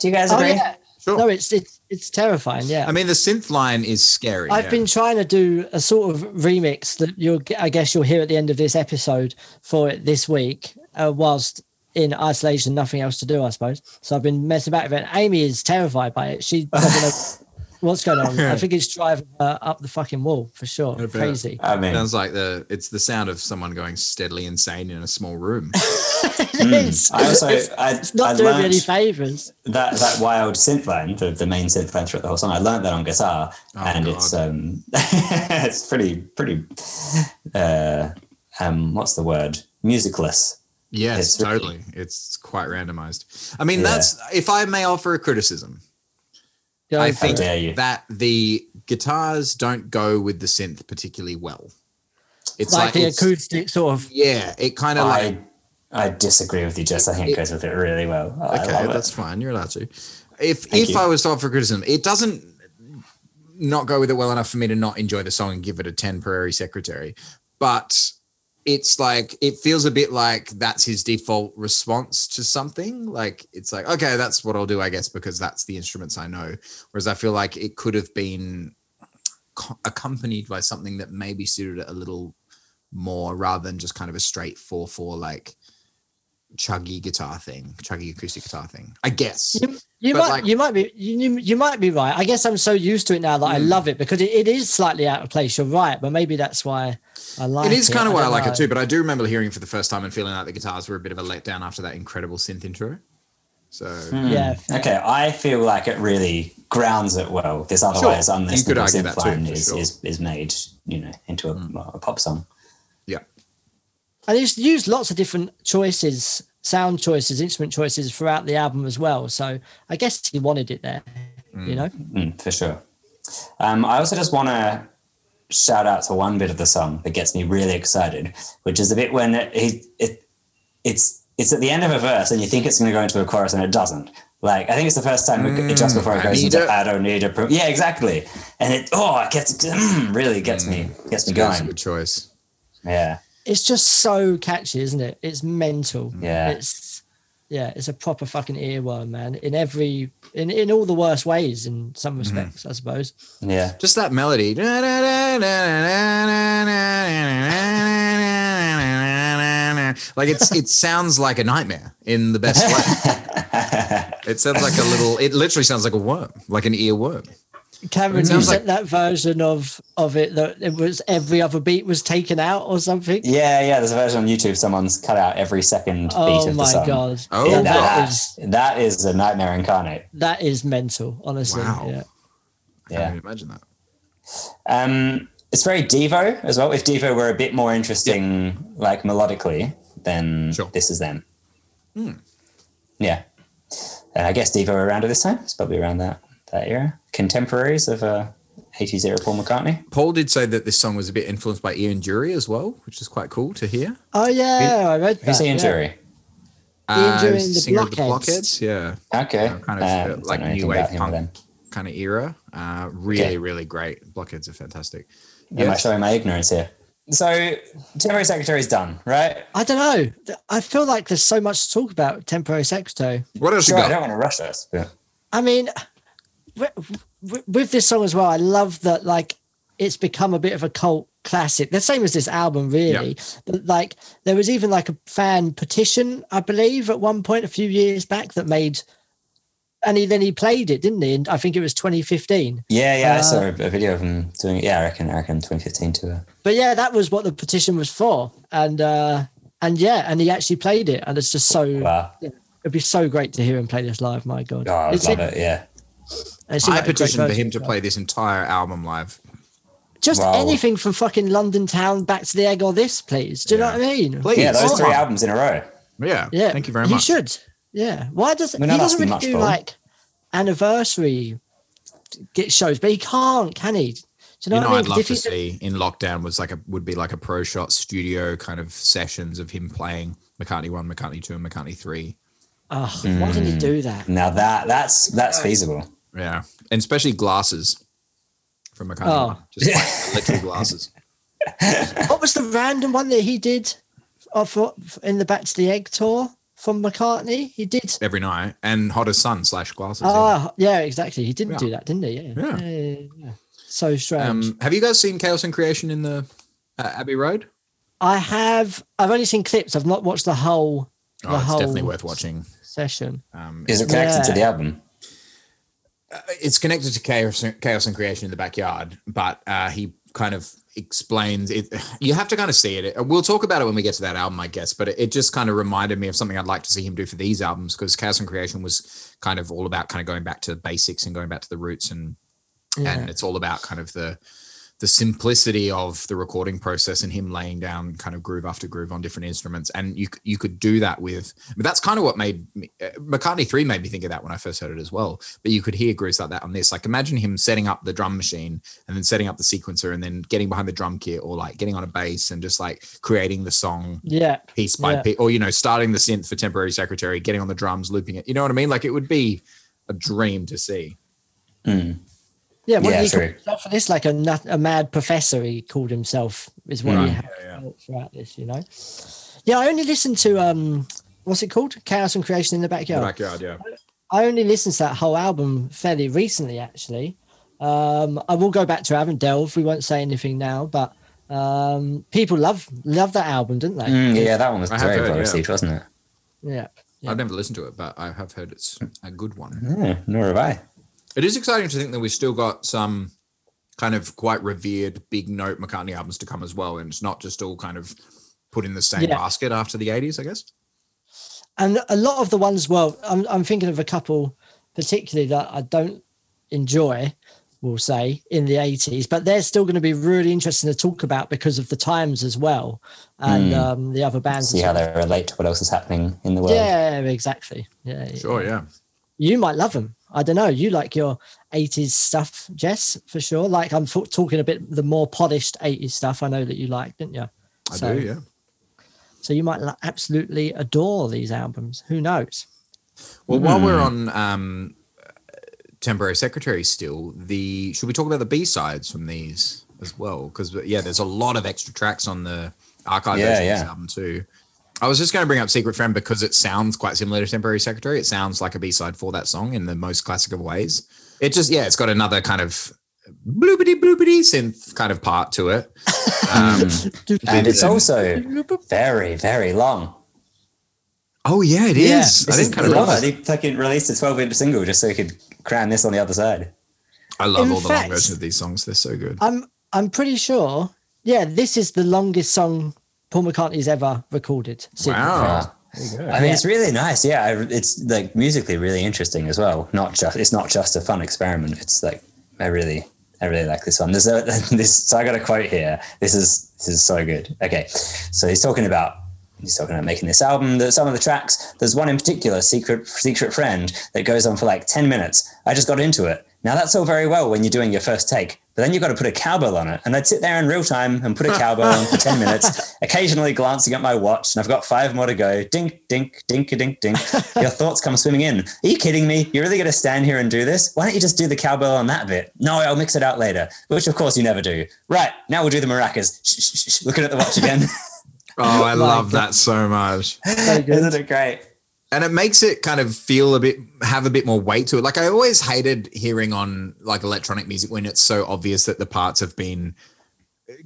Do you guys Oh agree? yeah. Sure. No, it's it's it's terrifying. Yeah. I mean, the synth line is scary. I've yeah. been trying to do a sort of remix that you'll, I guess you'll hear at the end of this episode for it this week, uh, whilst in isolation, nothing else to do, I suppose. So I've been messing about with it. Amy is terrified by it. She doesn't know what's going on. I think it's driving her up the fucking wall for sure. bet. Crazy. I mean, Sounds like the it's the sound of someone going steadily insane in a small room. It is. I also it's, I, it's not I doing me any favors. that that wild synth line, the, the main synth line throughout the whole song. I learned that on guitar, Oh, and God. it's um, it's pretty pretty. Uh, um, what's the word? Musicless. Yes, It's really- totally. It's quite randomized. I mean, Yeah. that's if I may offer a criticism. Go I think it. dare you. that the guitars don't go with the synth particularly well. It's like, like, the it's- acoustic sort of. Yeah, it kind of like I I disagree with you, Jess. I think it goes with it really well. I okay, love it. that's fine. You're allowed to. If Thank if you. I was to offer criticism, it doesn't not go with it well enough for me to not enjoy the song and give it a 10 prairie secretary. But it's like it feels a bit like that's his default response to something. Like it's like, okay, that's what I'll do, I guess, because that's the instruments I know. Whereas I feel like it could have been co- accompanied by something that maybe suited it a little more rather than just kind of a straight 4-4 like chuggy guitar thing, chuggy acoustic guitar thing. I guess. You, you might, like- you might be, you, you- you might be right. I guess I'm so used to it now that I Mm. love it because it, it is slightly out of place. You're right, but maybe that's why I like it. it is kind of why I don't like know. it too, but I do remember hearing it for the first time and feeling like the guitars were a bit of a letdown after that incredible synth intro. So Yeah. Okay, I feel like it really grounds it well. This otherwise Sure, you could unlistenable synth that too, line is, sure. is is made, you know, into a, a pop song. Yeah. And he's used lots of different choices, sound choices, instrument choices throughout the album as well. So I guess he wanted it there, you know? Mm, for sure. Um, I also just want to shout out to one bit of the song that gets me really excited, which is a bit when it, it, it it's it's at the end of a verse and you think it's going to go into a chorus and it doesn't. Like I think it's the first time it, just before it goes need into it. I don't need a pro-" yeah exactly, and it oh it gets mm, really gets me gets me That's a going. good choice. Yeah, It's just so catchy, isn't it? It's mental. Mm. Yeah. It's, yeah, it's a proper fucking earworm, man. In every, in, in all the worst ways, in some mm. respects, I suppose. yeah. Just that melody. Like it's it sounds like a nightmare in the best way. It sounds like a little it literally sounds like a worm, like an earworm. Cameron, you sounds sent that version of of it that it was every other beat was taken out or something. Yeah, yeah. There's a version on YouTube. Someone's cut out every second beat Oh of the song. god! Oh, Yeah, God. that that, is that is a nightmare incarnate. that is mental. Honestly, Wow. yeah. I Yeah. can't imagine that. Um, it's very Devo as well. If Devo were a bit more interesting, like melodically, then Sure. this is them. Yeah, and I guess Devo were around at this time. It's probably around that that era. Contemporaries of uh, 80s era Paul McCartney. Paul did say that this song was a bit influenced by Ian Dury as well, which is quite cool to hear. Oh yeah, I read that. Who's Ian yeah. Dury? Ian Dury Uh, and the singer of the Blockheads. Blockheads, yeah. Okay. Uh, kind of Uh, uh, like new wave punk then. kind of era. Uh, really, Okay. really great. Blockheads are fantastic. Am I Yes. showing my ignorance here? So, temporary secretary is done, right? I don't know. I feel like there's so much to talk about temporary secretary. What else Sure, you I don't want to rush this, but I mean, with, with this song as well, I love that like it's become a bit of a cult classic. The same as this album, really. But like there was even like a fan petition, I believe, at one point a few years back that made, and he then he played it, didn't he? And I think it was 2015. yeah, yeah, I Uh, saw a, a video of him doing it. Yeah, I reckon, I reckon 2015 too. Uh, But yeah, that was what the petition was for, and uh and yeah, and he actually played it, and it's just so. wow. It'd be so great to hear him play this live. My God, Oh, I love it. Yeah. it seemed I like petitioned for him to play this entire album live. Just Wow. anything from fucking London Town, Back to the Egg, or this, please. Do you Yeah. know what I mean? Please. Yeah, those Come three albums in a row. Yeah. Yeah, Thank you very much. he should. Yeah. Why does We're he doesn't really much, do Paul. like anniversary get shows, but he can't, can he? Do you know, You know, what I I'd mean? love 'Cause to if he- see in lockdown was like a would be like a pro shot studio kind of sessions of him playing McCartney one, McCartney two, and McCartney three. Oh, why didn't he Mm. do that? Now that that's that's feasible. Yeah, and especially glasses from McCartney. Oh. one. Just like literal glasses. What was the random one that he did uh, for, in the Back to the Egg tour from McCartney? He did. every night and hot as sun slash glasses. yeah. Ah, yeah, exactly. He didn't Yeah. do that, didn't he? Yeah. Yeah. yeah, yeah. So strange. Um, have you guys seen Chaos and Creation in the uh, Abbey Road? I have. I've only seen clips. I've not watched the whole. The Oh, it's whole definitely worth watching. session. Um, Is it connected to the album? It's connected to chaos, chaos and creation in the backyard, but uh, he kind of explains it. You have to kind of see it. We'll talk about it when we get to that album, I guess. But it, it just kind of reminded me of something I'd like to see him do for these albums because chaos and creation was kind of all about kind of going back to the basics and going back to the roots and Yeah. and it's all about kind of the the simplicity of the recording process and him laying down kind of groove after groove on different instruments and you you could do that with but that's kind of what made me, uh, McCartney 3 made me think of that when I first heard it as well but you could hear grooves like that on this like imagine him setting up the drum machine and then setting up the sequencer and then getting behind the drum kit or like getting on a bass and just like creating the song Yeah. piece by Yeah. piece or you know starting the synth for temporary secretary getting on the drums looping it you know what I mean like it would be a dream to see Mm. Yeah, what Yeah, did he call himself for this? Like a nut, a mad professor. He called himself. Is what Right. he had throughout this. You know. Yeah, I only listened to um, what's it called? Chaos and Creation in the the Backyard. backyard yeah I only listened to that whole album fairly recently, actually. Um, I will go back to it. I haven't delved. We won't say anything now, but um, people love love that album, didn't they? Mm, yeah, that one was I have very heard, well received, wasn't it? Yeah. Yeah. I've never listened to it, but I have heard it's a good one. Yeah, nor have I. It is exciting to think that we've still got some kind of quite revered big note McCartney albums to come as well. And it's not just all kind of put in the same Yeah. basket after the 80s, I guess. and a lot of the ones well I'm, I'm thinking of a couple particularly that i don't enjoy we'll say in the 80s but they're still going to be really interesting to talk about because of the times as well and Mm. um, the other bands See how well. they relate to what else is happening in the world. yeah exactly yeah yeah. Sure, yeah. You might love them i don't know you like your 80s stuff jess for sure like i'm f- talking a bit the more polished 80s stuff i know that you like didn't you I So- do, yeah. so you might absolutely adore these albums who knows Well, while we're Hmm. on um, temporary secretary still, the should we talk about the B sides from these as well? Because yeah, there's a lot of extra tracks on the archive Yeah, version of this album too. I was just going to bring up Secret Friend because it sounds quite similar to Temporary Secretary. It sounds like a B side for that song in the most classic of ways. It just yeah, it's got another kind of bloopity bloopity synth kind of part to it. Um, And it's also very, very long. oh yeah, it Yeah, is. I didn't kind of long. realize. He fucking released a 12 inch single just so he could cram this on the other side. I love In all the long fact- versions of these songs. They're so good. I'm I'm pretty sure. Yeah, this is the longest song Paul McCartney's ever recorded. Wow. I mean, it's really nice. Yeah, it's like musically really interesting as well. Not just it's not just a fun experiment. It's like I really, I really like this one. There's a this. So I got a quote here. This is this is so good. Okay, so he's talking about he's talking about making this album. That some of the tracks. There's one in particular, secret secret friend, that goes on for like ten minutes. I just got into it. Now that's all very well when you're doing your first take, But then you've got to put a cowbell on it. And I'd sit there in real time and put a cowbell on for 10 minutes, occasionally glancing at my watch. And I've got five more to go. Dink, dink, dink, a dink, dink. Your thoughts come swimming in. Are you kidding me? You're really going to stand here and do this? Why don't you just do the cowbell on that bit? No, I'll mix it out later, which of course you never do. Right, now we'll do the maracas. Shh, shh, shh, looking at the watch again. Oh, I love that so much. So good. Isn't it great? And it makes it kind of feel a bit have a bit more weight to it. Like i always hated hearing on like electronic music when it's so obvious that the parts have been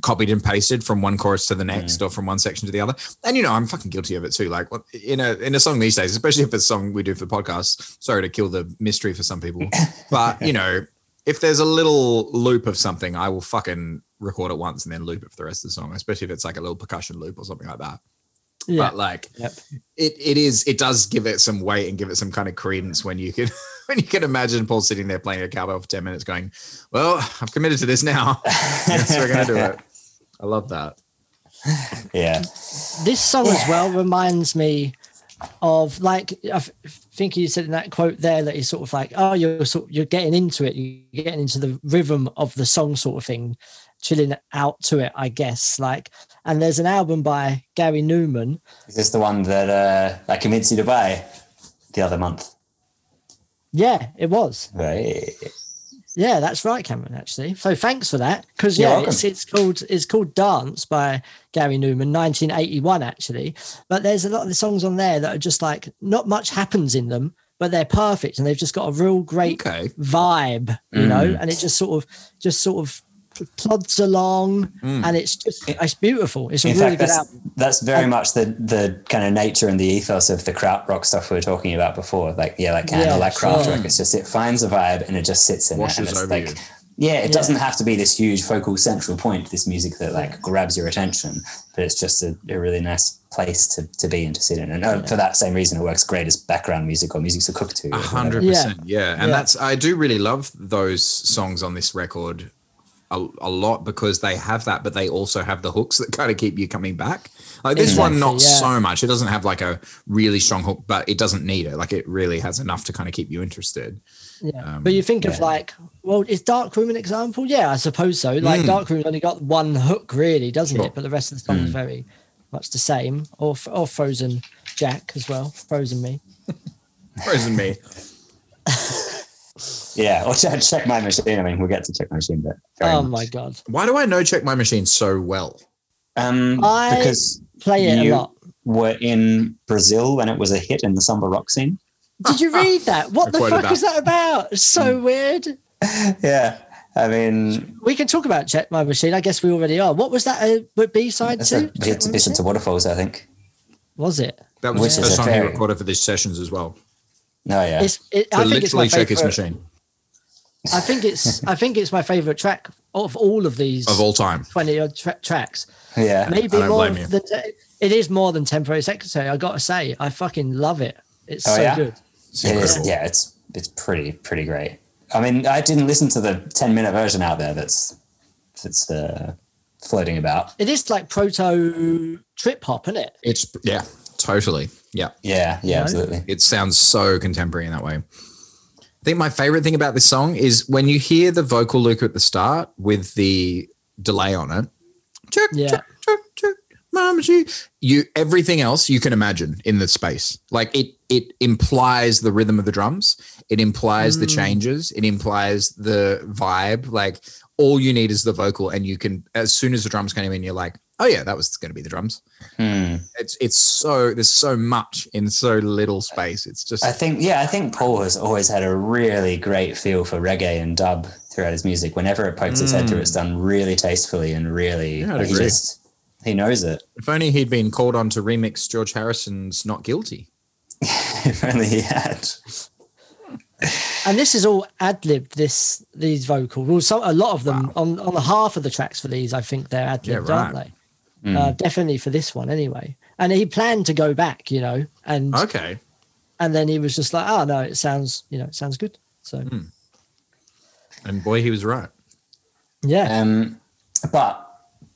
copied and pasted from one chorus to the next or from one section to the other. And you know i'm fucking guilty of it too. Like in a in a song these days especially if it's a song we do for the podcast sorry to kill the mystery for some people but you know if there's a little loop of something i will fucking record it once and then loop it for the rest of the song especially if it's like a little percussion loop or something like that Yeah. but like Yep. it it is it does give it some weight and give it some kind of credence when you can when you can imagine Paul sitting there playing a cowbell for 10 minutes going, Well, I've committed to this now. yes, we're gonna do it. I love that. Yeah. this song as well reminds me of like I f- think you said in that quote there that he's sort of like, oh, you're sort you're getting into it, you're getting into the rhythm of the song, sort of thing, chilling out to it, I guess. Like, and there's an album by Gary Numan. Is this the one that uh, I convinced you to buy the other month? Yeah, it was. Right. Yeah, that's right, Cameron. Actually, so thanks for that. Because yeah, it's, it's called it's called Dance by Gary Numan, 1981, actually. But there's a lot of the songs on there that are just like not much happens in them, but they're perfect and they've just got a real great Okay. vibe, you Mm. know. And it just sort of just sort of plods along, Mm. and it's just it's beautiful. It's a In really fact, good that's, album. that's very much the the kind of nature and the ethos of the krautrock stuff we were talking about before. Like yeah, like candle, Yeah, like sure. krautrock. It's just it finds a vibe and it just sits in Washes it. And it's over like you. yeah, it Yeah. doesn't have to be this huge focal central point. This music that like grabs your attention, but it's just a, a really nice place to, to be and to sit in. And uh, for that same reason, it works great as background music or music to cook to. A hundred percent. Yeah. And Yeah. that's I do really love those songs on this record a, a lot because they have that, but they also have the hooks that kind of keep you coming back. Like this one, not yeah. so much. It doesn't have like a really strong hook, but it doesn't need it. Like it really has enough to kind of keep you interested. Yeah. Um, but you think of like, well, is Dark Room an example? Yeah, I suppose so. Like Mm. Dark Room's only got one hook, really, doesn't Sure. it? But the rest of the song is very much the same. Or or Frozen Jack as well. Frozen Me. Frozen me. Yeah, or check, check my machine. I mean, we'll get to check my machine, but oh much. my god, Why do I know Check My Machine so well? Um, I- because play it You- a lot. were in Brazil when it was a hit in the samba rock scene. Did you read that? What the quoted fuck that. is that about? It's so Hmm. weird. Yeah, I mean, We can talk about Check My Machine. I guess we already are. What was that a B side it's to? a Check bit, My bit to waterfalls, I think. Was it? That was Which the first a song he recorded for these sessions as well. No, yeah, It's. It, To I think it's my check his favorite. machine I think it's. I think it's my favorite track of all of these of all time. twenty odd tra- tracks. yeah. Maybe I don't more blame you. than it is more than temporary secretary. I gotta say, I fucking love it. It's Oh, so yeah? good. It's It is. Yeah, it's it's pretty pretty great. I mean, I didn't listen to the ten minute version out there. That's that's uh, floating about. It is like proto trip hop, isn't it? It's yeah, totally. Yeah. Yeah, yeah, know? absolutely. It sounds so contemporary in that way. I think my favorite thing about this song is when you hear the vocal loop at the start with the delay on it. Check, Yeah. check, check, check, mama, she. You everything else you can imagine in the space. Like it it implies the rhythm of the drums. It implies the Mm. changes. It implies the vibe. Like all you need is the vocal, and you can as soon as the drums came in, you're like, oh yeah, that was going to be the drums. Hmm. It's it's so there's so much in so little space. It's just I think yeah, I think Paul has always had a really great feel for reggae and dub throughout his music. Whenever it pokes its head through, it's done really tastefully and really. Yeah, I'd like, he agree. just he knows it. if only he'd been called on to remix George Harrison's "Not Guilty." if only he had. And this is all ad libbed. This these vocals. Well, some a lot of them on on the half of the tracks for these. I think they're ad libbed, Yeah, aren't right. They? Uh, definitely for this one, anyway. And he planned to go back, you know, and Okay, and then he was just like, oh no, it sounds, you know, it sounds good. So and boy, he was right. yeah, Um, but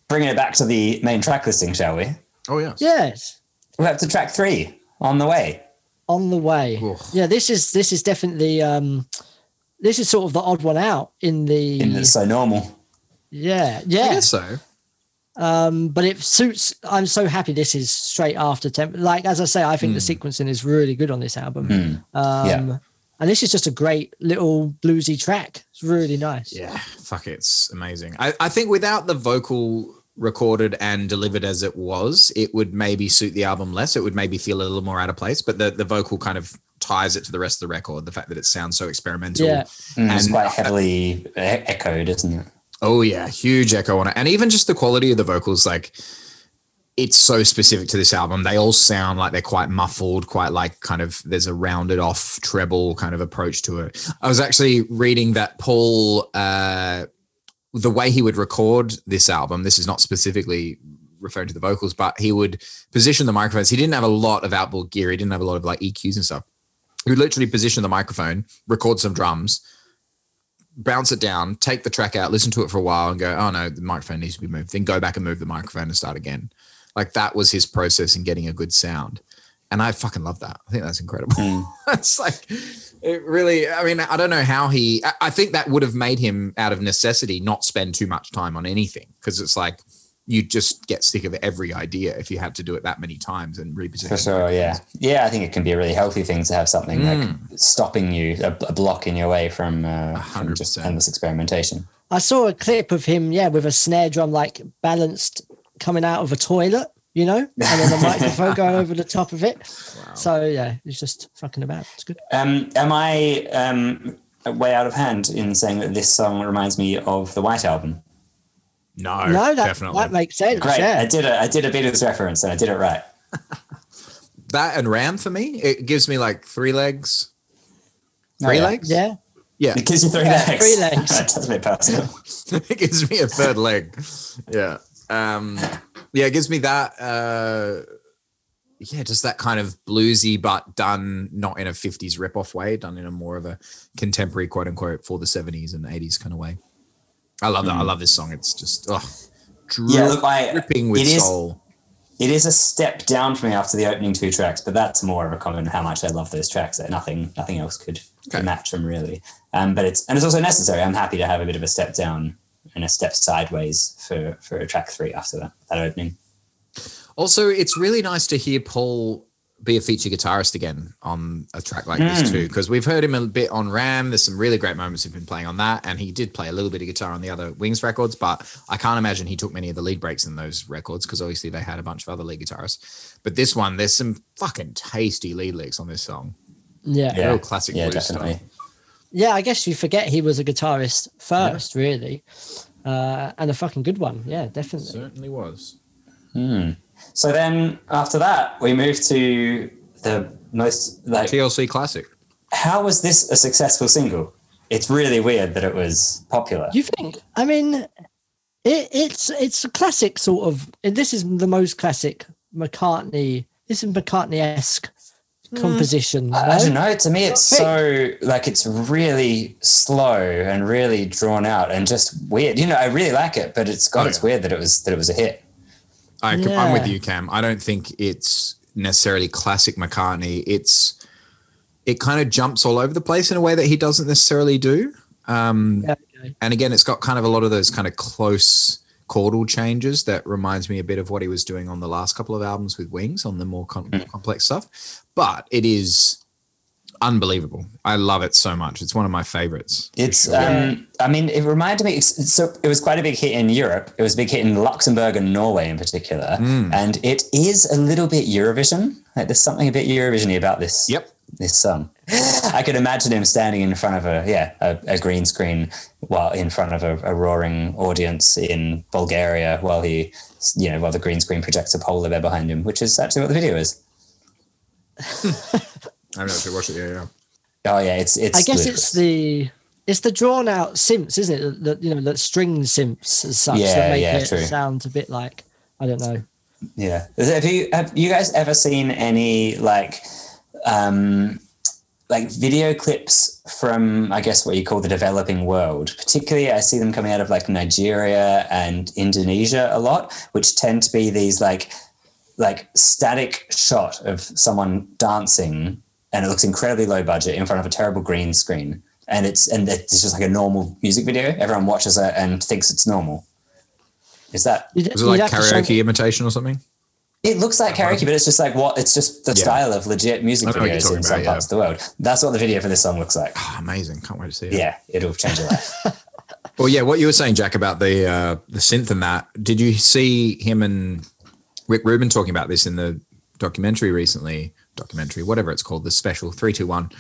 bringing it back to the main track listing, shall we? Oh yes. yes. We're up to track three on the way. on the way. Ugh. Yeah, this is this is definitely um this is sort of the odd one out in the In the so normal. Yeah, I yeah. guess so. Um, but it suits. I'm so happy this is straight after temp. Like as I say, I think the sequencing is really good on this album. Hmm. Um, Yeah. and this is just a great little bluesy track. It's really nice. Yeah, fuck it's amazing. I, I think without the vocal recorded and delivered as it was, it would maybe suit the album less. It would maybe feel a little more out of place, but the, the vocal kind of ties it to the rest of the record. The fact that it sounds so experimental. Yeah. Mm, it's quite heavily e- echoed, isn't it? Oh yeah, huge echo on it. And even just the quality of the vocals, like it's so specific to this album. They all sound like they're quite muffled, quite like kind of there's a rounded off treble kind of approach to it. I was actually reading that Paul uh the way he would record this album, this is not specifically referring to the vocals, but he would position the microphones. He didn't have a lot of outboard gear, he didn't have a lot of like EQs and stuff. He would literally position the microphone, record some drums, bounce it down, take the track out, listen to it for a while, and go, oh no, the microphone needs to be moved. Then go back and move the microphone and start again. Like that was his process in getting a good sound. And I fucking love that. I think that's incredible. Hmm. it's like, it really, I mean, I don't know how he, I- I think that would have made him out of necessity not spend too much time on anything because it's like, you just get sick of every idea if you had to do it that many times and reposition. For sure, yeah, yeah. I think it can be a really healthy thing to have something like stopping you, a, a block in your way from, uh, from just endless experimentation. I saw a clip of him, yeah, with a snare drum like balanced coming out of a toilet, you know, and then the microphone going over the top of it. So yeah, it's just fucking about. It's good. Um, am I um, way out of hand in saying that this song reminds me of the White Album? No, no, that, definitely. that makes sense. Great, Yeah. I did a I did a Beatles reference and I did it right. that and Ram for me, it gives me like three legs. Three Oh, yeah. legs? yeah. Yeah. It gives you three Yeah, legs. three legs. That's a bit personal. it gives me a third leg. Yeah. Um yeah, it gives me that uh yeah, just that kind of bluesy but done not in a 50s rip-off way, done in a more of a contemporary quote unquote for the 70s and 80s kind of way. I love that. I love this song. It's just oh Hmm. Yeah, look, I- dripping with it is- soul. It is a step down for me after the opening two tracks, but that's more of a comment on how much I love those tracks. That nothing, nothing else could, could Okay. match them really. Um, but it's and it's also necessary. I'm happy to have a bit of a step down and a step sideways for for track three after that that opening. Also, it's really nice to hear Paul be a feature guitarist again on a track like this too, because we've heard him a bit on Ram. There's some really great moments of been playing on that, and he did play a little bit of guitar on the other Wings records, but I can't imagine he took many of the lead breaks in those records because obviously they had a bunch of other lead guitarists. But this one, there's some fucking tasty lead licks on this song. Yeah. yeah. Real classic yeah, blues definitely. style. I guess you forget he was a guitarist first, really. Uh, and a fucking good one. Yeah, definitely. Certainly was. So then after that, we move to the most like TLC classic. how was this a successful single? It's really weird that it was popular. You think? I mean, it, it's it's a classic sort of. and This is the most classic McCartney. This is McCartney esque hmm. composition. I, I don't know. To me, it's so like it's really slow and really drawn out and just weird. You know, I really like it, but it's God, Oh, it's weird that it was that it was a hit. I, I'm with you, Cam. I don't think it's necessarily classic McCartney. It's it kind of jumps all over the place in a way that he doesn't necessarily do. Um, Yeah, okay. And again, it's got kind of a lot of those kind of close chordal changes that reminds me a bit of what he was doing on the last couple of albums with Wings on the more com- complex stuff. But it is unbelievable. I love it so much. It's one of my favorites. It's, um, I mean, it reminded me. it's- it's- So it was quite a big hit in Europe. It was a big hit in Luxembourg and Norway in particular, Hmm. and it is a little bit Eurovision. Like there's something a bit Eurovisiony about this. Yep. This song. I could imagine him standing in front of a yeah a, a green screen while in front of a, a roaring audience in Bulgaria while he you know while the green screen projects a polar bear behind him, which is actually what the video is. I don't know if you watch it. Yeah, yeah. Oh yeah, it's it's. I guess ludicrous. it's the it's the drawn out synths, isn't it? That you know, that string synths as such Yeah, that make yeah, it true. sound a bit like I don't know. Yeah. Have you have you guys ever seen any like um like video clips from I guess what you call the developing world? Particularly I see them coming out of like Nigeria and Indonesia a lot, which tend to be these like like static shot of someone dancing and it looks incredibly low budget in front of a terrible green screen. and it's and it's just like a normal music video. Everyone watches it and thinks it's normal. Is that? It like have show- karaoke imitation or something? It looks like karaoke, but it's just like what? It's just the Yeah. style of legit music I know what you're videos in some about, yeah. parts of the world. That's what the video for this song looks like. Oh, amazing! Can't wait to see it. Yeah, it'll change your life. Well, yeah, what you were saying, Jack, about the uh, the synth and that. Did you see him and Rick Rubin talking about this in the documentary recently? Documentary, whatever it's called, the special three two one,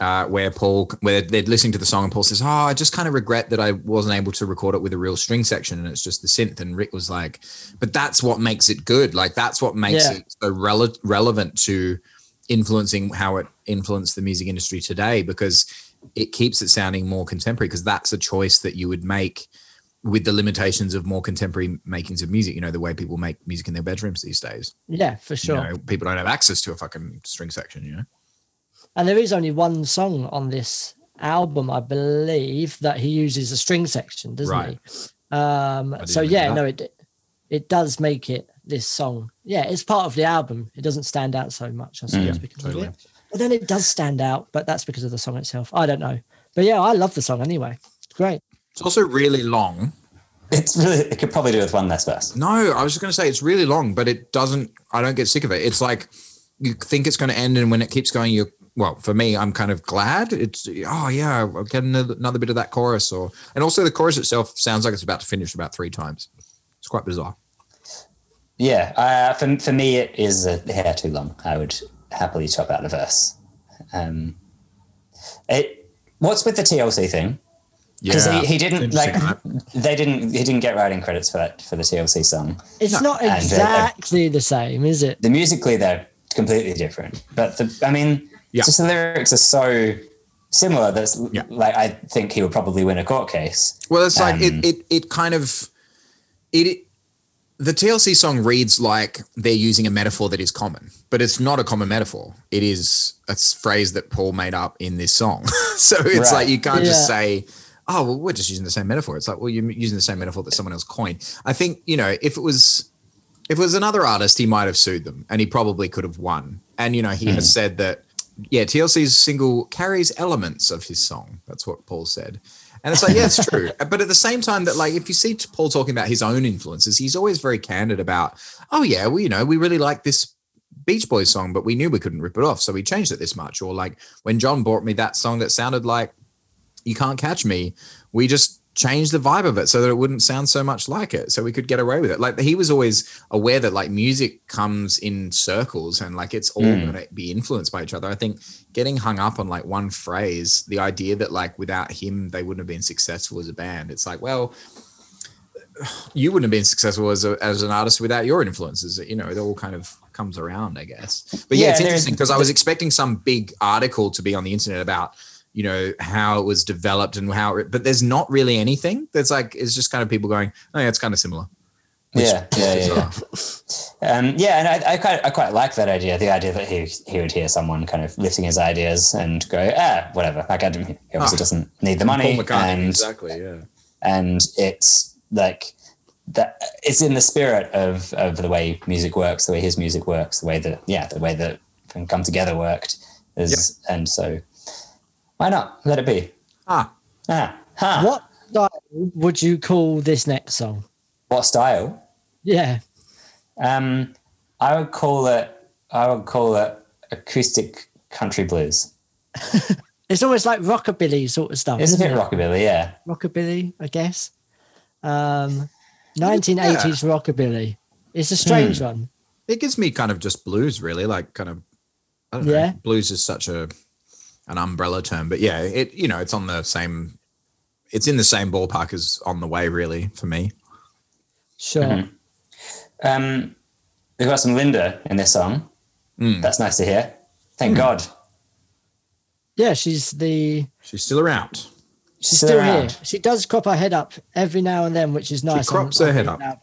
uh, where Paul, where they're listening to the song and Paul says, "Oh, I just kind of regret that I wasn't able to record it with a real string section and it's just the synth." And Rick was like, "But that's what makes it good. Like that's what makes Yeah. it so rele- relevant to influencing how it influenced the music industry today because." it keeps it sounding more contemporary because that's a choice that you would make with the limitations of more contemporary makings of music. You know, the way people make music in their bedrooms these days. Yeah, for sure. You know, people don't have access to a fucking string section. You know, And there is only one song on this album, I believe, that he uses a string section, doesn't Right. he? Um, so yeah, that. no, it it does make it this song. Yeah, it's part of the album. It doesn't stand out so much, I suppose, because totally. of it. But then it does stand out, but that's because of the song itself. I don't know. But yeah, I love the song anyway. It's great. It's also really long. it's really. It could probably do with one less verse. No, I was just going to say it's really long, but it doesn't. I don't get sick of it. It's like you think it's going to end, and when it keeps going, you. Well, for me, I'm kind of glad. It's oh yeah, I'll get another, another bit of that chorus, or and also the chorus itself sounds like it's about to finish about three times. It's quite bizarre. Yeah, uh, for for me, it is a hair too long. I would happily chop out a verse. Um, it. What's with the TLC thing? Because he, he didn't like Interesting, they didn't he didn't get writing credits for that for the TLC song. It's not and, uh, exactly the same, is it? The musically they're completely different, but the I mean, Yeah. just the lyrics are so similar. That's Yeah. like I think he would probably win a court case. Well, it's like Um, it, it it kind of it, it the TLC song reads like they're using a metaphor that is common, but it's not a common metaphor. It is a phrase that Paul made up in this song. so it's Right. like you can't just say, "Oh, well, we're just using the same metaphor." It's like, well, you're using the same metaphor that someone else coined. I think you know if it was if it was another artist, he might have sued them, and he probably could have won. And you know, he has hmm. said that yeah, TLC's single carries elements of his song. That's what Paul said. And it's like, yeah, it's true. But at the same time, that like if you see Paul talking about his own influences, he's always very candid about, oh yeah, well, you know, we really like this Beach Boys song, but we knew we couldn't rip it off, so we changed it this much. Or like when John brought me that song that sounded like You Can't Catch Me, we just changed the vibe of it so that it wouldn't sound so much like it, so we could get away with it. Like he was always aware that like music comes in circles and like it's all Mm. going to be influenced by each other. I think getting hung up on like one phrase, the idea that like without him they wouldn't have been successful as a band. It's like, well, you wouldn't have been successful as a, as an artist without your influences. You know, it all kind of comes around, I guess. But yeah, Yeah, it's interesting because I was expecting some big article to be on the internet about you know how it was developed and how it, but there's not really anything there's like it's just kind of people going oh yeah it's kind of similar yeah, yeah, yeah, yeah. Um, yeah, and I, I quite I quite like that idea. The idea that he he would hear someone kind of lifting his ideas and go, ah, whatever. Like I didn't, he obviously Ah. doesn't need the money, and exactly yeah and it's like that. It's in the spirit of of the way music works, the way his music works, the way that yeah, the way that can come together worked is, and so why not let it be? ah Ah, huh. What style would you call this next song? What style? Yeah. Um, I would call it. I would call it acoustic country blues. It's almost like rockabilly sort of stuff. It's a isn't bit it? rockabilly, yeah. rockabilly, I guess. Um, 1980s rockabilly. It's a strange Hmm. one. it gives me kind of just blues really like kind of I don't know Yeah. blues is such a an umbrella term but yeah it you know it's on the same it's in the same ballpark as on the way really for me Sure. Mm-hmm. Um, we've got some Linda in this song. Mm. That's nice to hear. Thank God. Yeah, she's the she's still around she's Still still, around. here. She does crop her head up every now and then, which is nice. on- crops her on head up. album.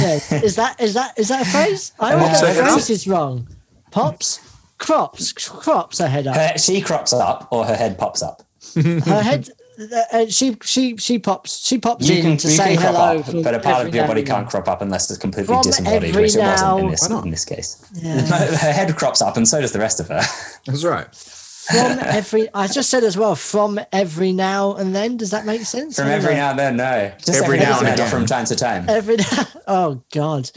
Yeah. Is that is that is that a phrase? I always Crops get her the head up. phrases wrong. Pops, crops, crops her head up. Her, she crops up or her head pops up. Her head. Uh, she she she pops she pops You in can, to you say can crop hello. up, but a part of your body can't then. crop up unless it's completely From disembodied, which it wasn't in this, in this case. Yeah. her head crops up and so does the rest of her. that's right from every. I just said as well. From every now and then. Does that make sense? From every know. now and then, no. Just Every every, now now and and then, from time to time. Every now oh god,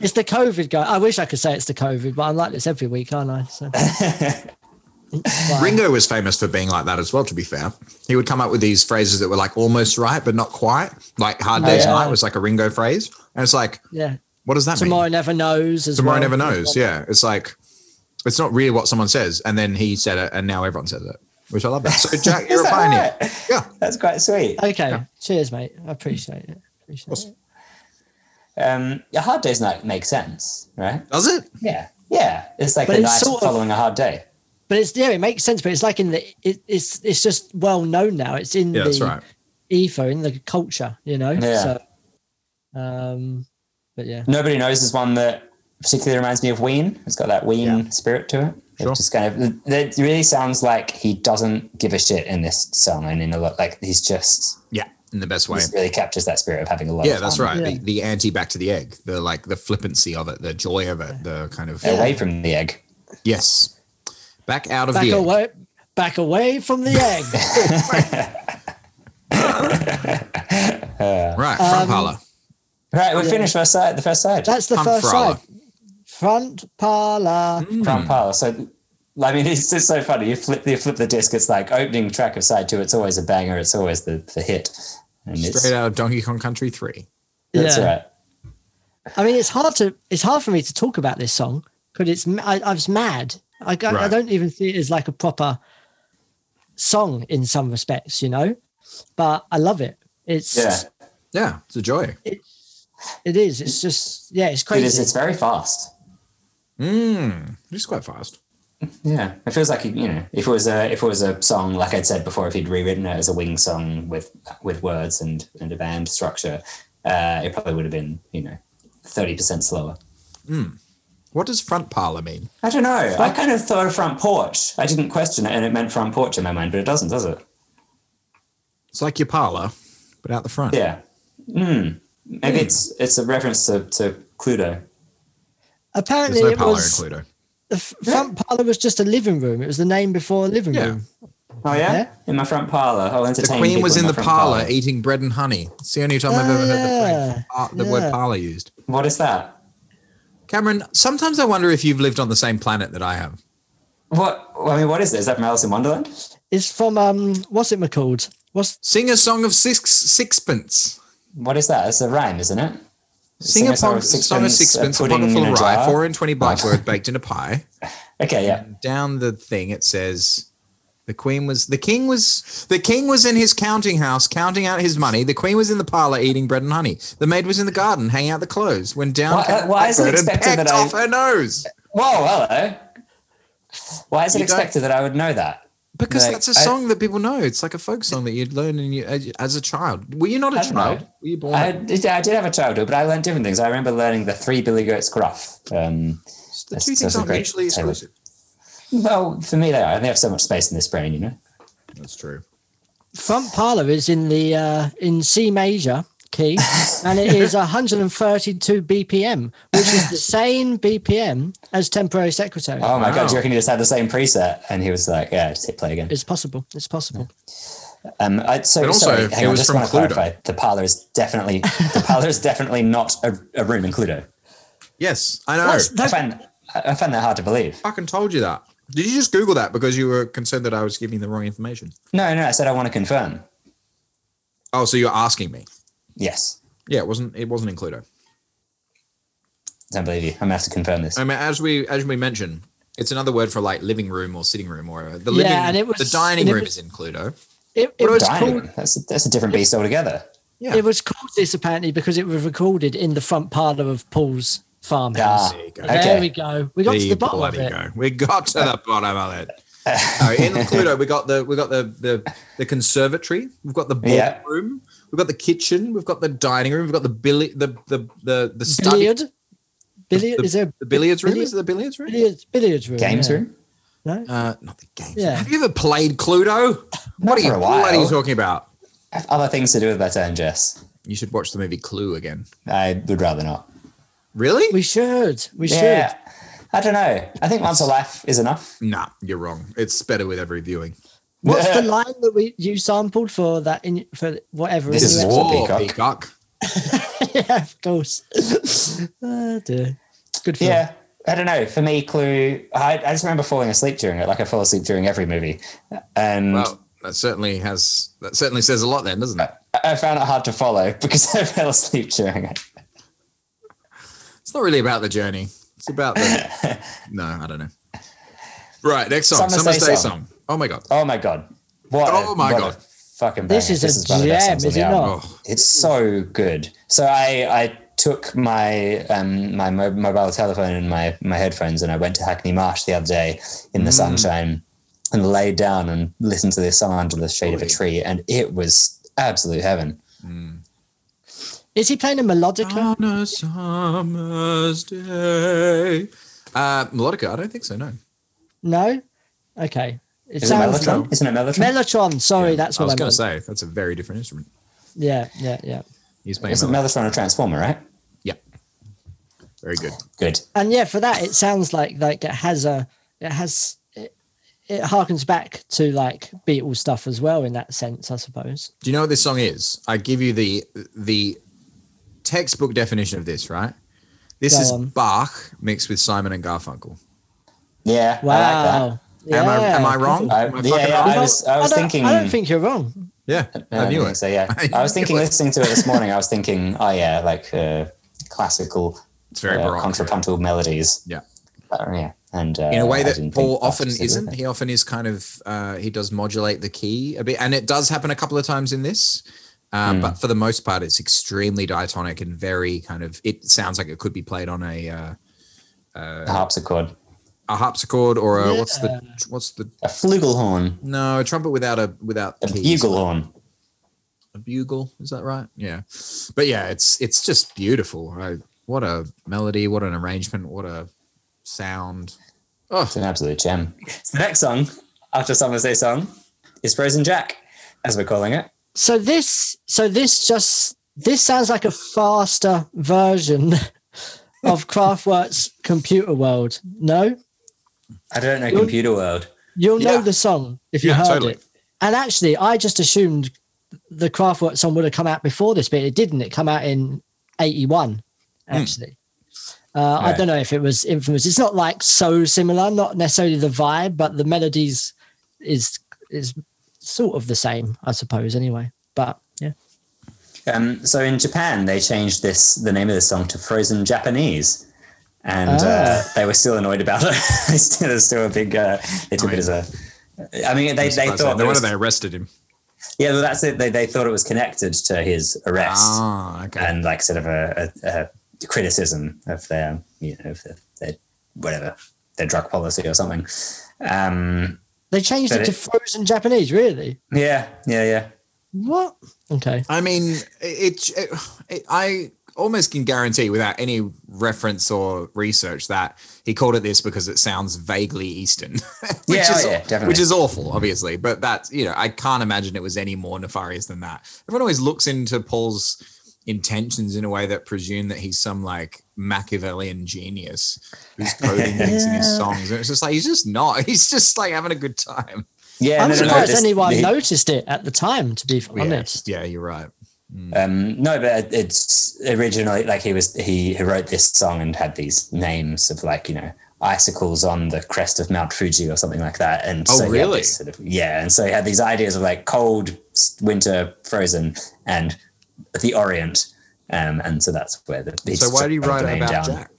it's the COVID guy. I wish I could say it's the COVID, but I'm like this every week, aren't I? So. It's fine. Ringo was famous for being like that as well. To be fair, he would come up with these phrases that were like almost right but not quite. Like "Hard oh, Day's yeah. Night" was like a Ringo phrase, and it's like, yeah, what does that tomorrow mean? never knows. As Tomorrow well. never knows. Yeah, it's like it's not really what someone says, and then he said it, and now everyone says it, which I love that. So Jack, you're a pioneer. right? Yeah, That's quite sweet. Okay, cheers, mate. I appreciate it. Appreciate it. Um, a hard day's night makes sense, right? does it? Yeah. Yeah. It's like But the it's night sort of- following a hard day. But it's yeah, it makes sense. But it's like in the it, it's it's just well known now. It's in Yeah, the that's right. ether in the culture, you know. Yeah. So, um, but yeah, Nobody knows is one that particularly reminds me of Ween. It's got that Ween Yeah. spirit to it. Sure. It just kind of it really sounds like he doesn't give a shit in this song and in a lot like he's just Yeah, in the best way. just really captures that spirit of having a lot Yeah, of that's fun right. Yeah. The, the anti back to the egg, the like the flippancy of it, the joy of it, the kind of away from the egg. yes, back out of back the egg. back away from the egg. Right, Um, front parlor. Right, we Yeah. finished first side, the first side. That's the Front first parlour. side. Front parlor. Mm. front parlor. So I mean it's just so funny. You flip you flip the disc, it's like opening track of side two, it's always a banger, it's always the, the hit. And it's Straight out of Donkey Kong Country 3. that's Yeah. right. I mean, it's hard to it's hard for me to talk about this song because it's I, I was mad. I, I, I don't even see it as like a proper song in some respects, you know. But I love it. It's Yeah. Yeah, it's a joy. It, it is. It's just yeah, it's It crazy. is it's very fast. Mm, it's quite fast. Yeah, it feels like you know, if it was a if it was a song like I'd said before, if he'd rewritten it as a wing song with with words and and a band structure, uh, it probably would have been you know thirty percent slower. What does front parlor mean? I don't know. I kind of thought of front porch. I didn't question it, and it meant front porch in my mind, but it doesn't, does it? It's like your parlor, but out the front. Yeah. Mm. Maybe it's it's a reference to to Cluedo. Apparently, no it parlor was in Cluedo. the f- front parlor was just a living room. It was the name before a living Yeah. room. Oh yeah, Yeah. in my front parlor. I'll The queen was in my the front parlor, eating bread and honey. It's the only time I've Oh, ever heard the, par- the Yeah. word parlor used. What is that? Cameron, sometimes I wonder if you've lived on the same planet that I have. What? I mean, what is this? Is that from Alice in Wonderland? It's from um, what's it called? What's Sing a song of six sixpence. What is that? It's a rhyme, isn't it? Sing, a song, song of sixpence, a pocket full of rye, four and twenty blackbird baked in a pie. Okay, yeah. Down the thing it says the queen was the king was the king was in his counting house counting out his money. The queen was in the parlor eating bread and honey. The maid was in the garden hanging out the clothes. When down Why- came uh, why is it expected that I- off her nose? Whoa, hello. Why is it You expected that I would know that? Because Like, that's a song that people know. It's like a folk song that you'd learn in you as, as a child. Were you not a I don't child? know. Were you born? I did, I did have a childhood, but I learned different things. I remember learning the three Billy Goats Gruff. Um, the two that's things aren't mutually exclusive. well, for me, they are. They have so much space in this brain, you know. That's true. front parlor is in the uh, in C major key, and it is 132 BPM, which is the same BPM as temporary secretary. Oh my Wow. god, do you reckon he just had the same preset? And he was like, yeah, just hit play again. It's possible. It's possible. Um, I, so But also, sorry, hang on, was just from want to Cluedo. clarify. The parlor is definitely the parlor is definitely not a, a room in Cluedo. Yes, I know. What's- I find I I find that hard to believe. I fucking told you that. Did you just Google that because you were concerned that I was giving the wrong information? No, no, I said I want to confirm. Oh, so you're asking me? Yes, Yeah, it wasn't. It wasn't in Cluedo. don't believe you. I'm gonna have to confirm this. I mean, as we as we mentioned, it's another word for like living room or sitting room or whatever. The Yeah, and it was- the dining and it room was- is in Cluedo. It, it What was? Dining called. That's a, that's a different beast altogether. Yeah, it was called this apparently because it was recorded in the front parlor of Paul's farmhouse. Ah, There you go. There okay. we go. We got There to the bottom of it. go. We got to the bottom of it. no, in Cluedo, we got the we got the the the conservatory. We've got the Yeah. Ballroom. We've got the kitchen. We've got the dining room. We've got the billi the the the the study. Billiard. Billiard. The, is there the billiards room? billiard- Is it the billiards room? billiards? Billiards room. Games yeah. room. No. Uh, not the games. Yeah. Have you ever played Cluedo? What are you. What are you talking about? I have other things to do with that turn, Jess. You should watch the movie Clue again. I would rather not. Really? We should. We should. Yeah. I don't know. I think once a life is enough. Nah, you're wrong. It's better with every viewing. What's the line that we you sampled for that in for whatever? This is war. Peacock. Peacock. yeah, of course. oh dear. Good film. Yeah. I don't know. For me, Clue. I, I just remember falling asleep during it. Like I fall asleep during every movie, and Well, that certainly has that certainly says a lot then, doesn't it? I- I found it hard to follow because I fell asleep during it. It's not really about the journey. It's about the No, I don't know. Right, next song. Summer's Summer's Day Day song. song. Oh my god. Oh my god! What? a- Oh my what God. fucking bad. This banger. is a one of gem, songs is it not? Oh, It's so good. So I I took my um my mo- mobile telephone and my my headphones and I went to Hackney Marsh the other day in Mm. the sunshine and laid down and listened to this song under the shade of a tree and it was absolute heaven. Is he playing a melodica? on a summer's day. Uh, melodica? I don't think so. No. No. Okay. It Is it Mellotron? Isn't it Mellotron? Mellotron. Sorry, that's what I was going to say that's a very different instrument. Yeah, yeah, yeah. He's playing. Isn't. Mellotron a transformer, right? Yeah. Very good. Good. And yeah, for that, it sounds like like it has a it has it, it harkens back to like Beatles stuff as well in that sense, I suppose. Do you know what this song is? I give you the the textbook definition of this. Right. This Go is on. Bach mixed with Simon and Garfunkel. Yeah, Wow. I like that. Am I- am I wrong? I, Am I yeah, yeah. I was, I was don't, thinking. I don't think you're wrong. Yeah, I I knew it. So yeah, I I was thinking, listening to it this morning. I was thinking, oh yeah, like uh, classical It's very uh, contrapuntal melodies. Yeah. Uh, yeah, and uh, in a way that Paul often isn't. He often is kind of uh, he does modulate the key a bit, and it does happen a couple of times in this. Uh, Hmm. But for the most part, it's extremely diatonic and very kind of. It sounds like it could be played on a uh, A harpsichord, a harpsichord or a Yeah. what's the what's the a flugelhorn, no a trumpet without a without a keys. buglehorn. A bugle is that right? Yeah, but yeah, it's it's just beautiful. Right? What a melody! What an arrangement! What a sound! Oh, It's an absolute gem. So the next song after Summer's Day song is Frozen Jack, as we're calling it. So this so this just this sounds like a faster version of Kraftwerk's Computer World. No? I don't know You're- Computer World. You'll know the song if you Yeah, heard totally. it. And actually, I just assumed the Kraftwerk song would have come out before this, but it didn't. It come out in '81, actually. Uh, I Hmm. Don't know if it was infamous. It's not like so similar, not necessarily the vibe, but the melodies is is sort of the same, I suppose. Anyway, but yeah, Um, so in Japan, they changed this the name of the song to Frozen Japanese, and uh, Ah. they were still annoyed about it. It's still, there's still a big. Uh, they took I it as a. I mean, they, they thought no wonder they arrested him. yeah, well, that's it. They, they thought it was connected to his arrest Ah, okay. and like sort of a, a, a criticism of their, you know, of their, their whatever their drug policy or something. Um, they changed But it to Frozen Japanese. Really? yeah, yeah, yeah. What? Okay. I mean, it, it, it. I almost can guarantee, without any reference or research, that he called it this because it sounds vaguely Eastern, which Yeah, oh is yeah, definitely. which is awful, obviously. But that's you know, I can't imagine it was any more nefarious than that. Everyone always looks into Paul's intentions in a way that presume that he's some like Machiavellian genius who's coding things in his songs, and it's just like he's just not. He's just like having a good time. Yeah, I'm no, no, no, surprised anyone the- noticed it at the time. To be honest. Yeah, yeah, you're right. Um, no, but it's originally like he was he, he wrote this song and had these names of like you know icicles on the crest of Mount Fuji or something like that. And Oh, so really? sort of, yeah, and so he had these ideas of like cold winter, frozen, and the Orient. Um, and so that's where the he So why do you write about down. Jack?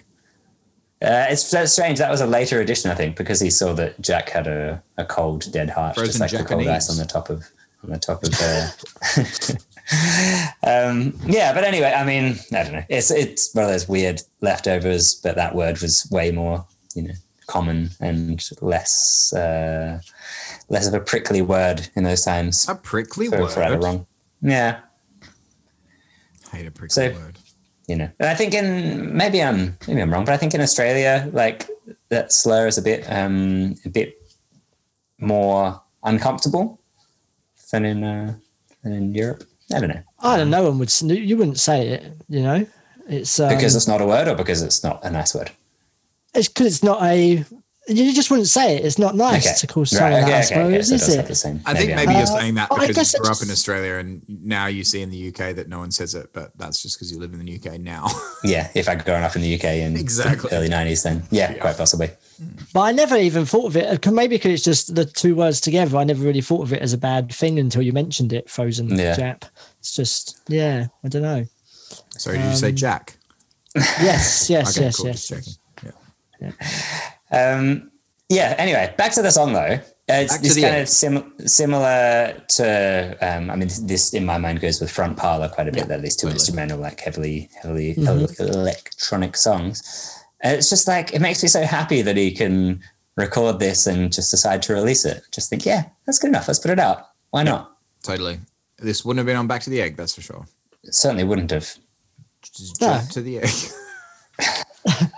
Uh, it's so strange. That was a later edition, I think, because he saw that Jack had a, a cold, dead heart, just Frozen like the cold ice on the top of on the top of the. um, yeah, but anyway, I mean, I don't know. It's it's one of those weird leftovers, but that word was way more, you know, common and less uh, less of a prickly word in those times. A prickly For, word. for right or wrong. Yeah, hate a prickly So- word. you know. And I think in maybe I'm maybe I'm wrong, but I think in Australia, like that slur is a bit um a bit more uncomfortable than in uh, than in Europe. I don't know I don't know. No one would. You wouldn't say it. You know. It's um, because it's not a word or because it's not a nice word. it's because it's not a. You just wouldn't say it. It's not nice Okay. to call Right, someone okay, that, I okay, suppose, okay, so it is does have it? the same- I think I maybe am. you're Uh, saying that I because guess you grew it's- up in Australia and now you see in the UK that no one says it, but that's just because you live in the UK now. Yeah, if I'd grown up in the UK in Exactly. the early 90s, then yeah, quite possibly. But I never even thought of it. Maybe because it's just the two words together. I never really thought of it as a bad thing until you mentioned it. Frozen Yeah. Jap. It's just yeah. I don't know. Sorry, did you say Um, Jack? Yes, yes, Okay, yes, cool. yes. Just checking. Yeah. Um, yeah. Anyway, back to the song though. Uh, It's, Back it's kind egg. of sim- similar to. Um, I mean, this in my mind goes with Front Parlor quite a bit. that these two instrumental, like heavily, heavily electronic songs. And it's just like it makes me so happy that he can record this and just decide to release it. Just think, yeah, that's good enough. Let's put it out. Why not? Totally. This wouldn't have been on Back to the Egg, that's for sure. It certainly wouldn't have. Just Yeah. jump to the egg.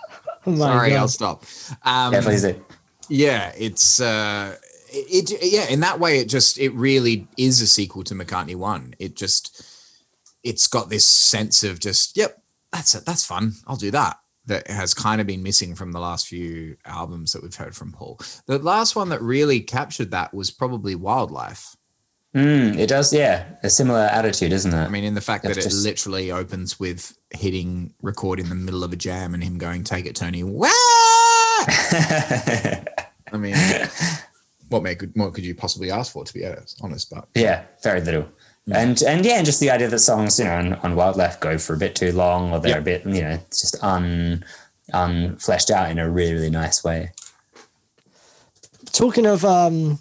Oh Sorry, God. I'll stop. Um, Yeah, please do. yeah, it's uh, it, it. Yeah, in that way, it just it really is a sequel to McCartney One. It just it's got this sense of just yep, that's it, that's fun. I'll do that. That has kind of been missing from the last few albums that we've heard from Paul. The last one that really captured that was probably Wildlife. Mm, it does, yeah. A similar attitude, isn't it? I mean, in the fact that It's it just- literally opens with hitting record in the middle of a jam and him going, "Take it, Tony." Wah! I mean, what may could what could you possibly ask for? To be honest, but yeah, very little. And and yeah, and just the idea that songs, you know, on, on Wildlife go for a bit too long, or they're Yeah. a bit, you know, just un unfleshed out in a really, really nice way. Talking of um,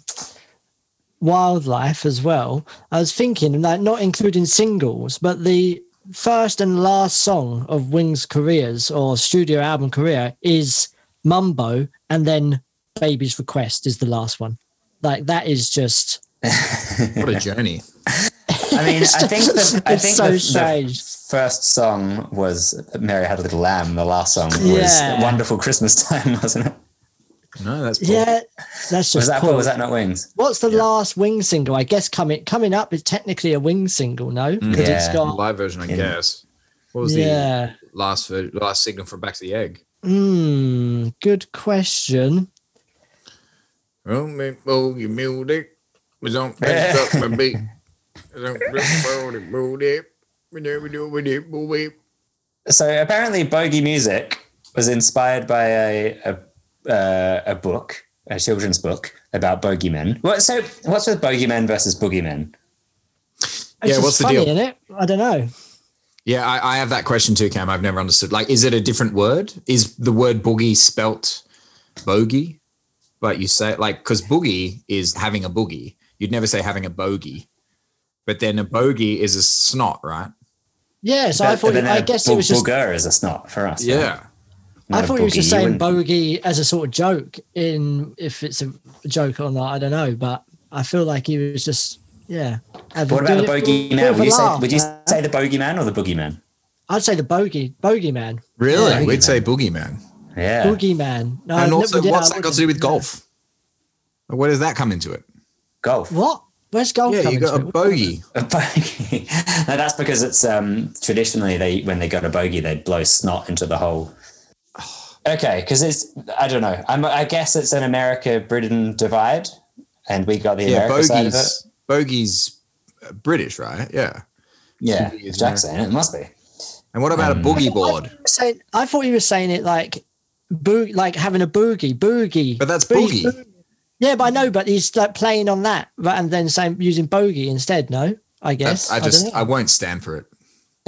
wildlife as well, I was thinking like not including singles, but the first and last song of Wings' careers or studio album career is Mumbo, and then Baby's Request is the last one. Like that is just what a journey! I mean, It's I think the, I think so the, the first song was Mary Had a Little Lamb. The last song was Yeah. Wonderful Christmas Time, wasn't it? No, that's Paul. yeah, that's just Was that cool. was that not Wings? What's the last Wing single? I guess coming coming up is technically a Wing single, no? Because it's Yeah. got live version, I Yeah. guess. What was yeah. the last last signal from Back to the Egg? Hmm. Good question. Oh, me, oh, you music was on up my beat. So apparently, Bogey Music was inspired by a a, uh, a book, a children's book about bogeymen. What so? What's with bogeymen versus boogeymen? It's Yeah, just what's the funny, deal? In it, I don't know. Yeah, I, I have that question too, Cam. I've never understood. Like, is it a different word? Is the word boogie spelt bogey? But you say like because boogie is having a boogie. You'd never say having a bogey. But then a bogey is a snot, right? Yeah, so I thought. but then I a guess bo- it was just. booger is a snot for us. right? Yeah. Not I a thought he was just boogie. Saying bogey as a sort of joke. In if it's a joke or not, I don't know. But I feel like he was just yeah. having- What about the doing it bogeyman? Would a you say laugh, would you man. say the bogeyman or the boogeyman? I'd say the bogey bogeyman. Really? Yeah. We'd say boogeyman. Yeah. Boogeyman. No, I've and never- also, yeah, what's I that got to do with wouldn't- golf? Where does that come into it? Golf. What? Where's golf Yeah, you coming got a bogey. A bogey. no, that's because it's um traditionally they when they got a bogey they'd blow snot into the hole. Okay, because it's I don't know. I'm, I guess it's an America Britain divide, and we got the Yeah, America side of it. bogeys. Bogeys uh, British, right? Yeah. Yeah, Bogey is Jack's saying it, it must be. And what about a boogie board? Saying, I thought you were saying it like boo, like having a boogie, boogie. But that's Boogie, boogie. Yeah, but I know, but he's like playing on that, right, and then saying using bogey instead. No, I guess. That's, I just don't I, won't stand for it.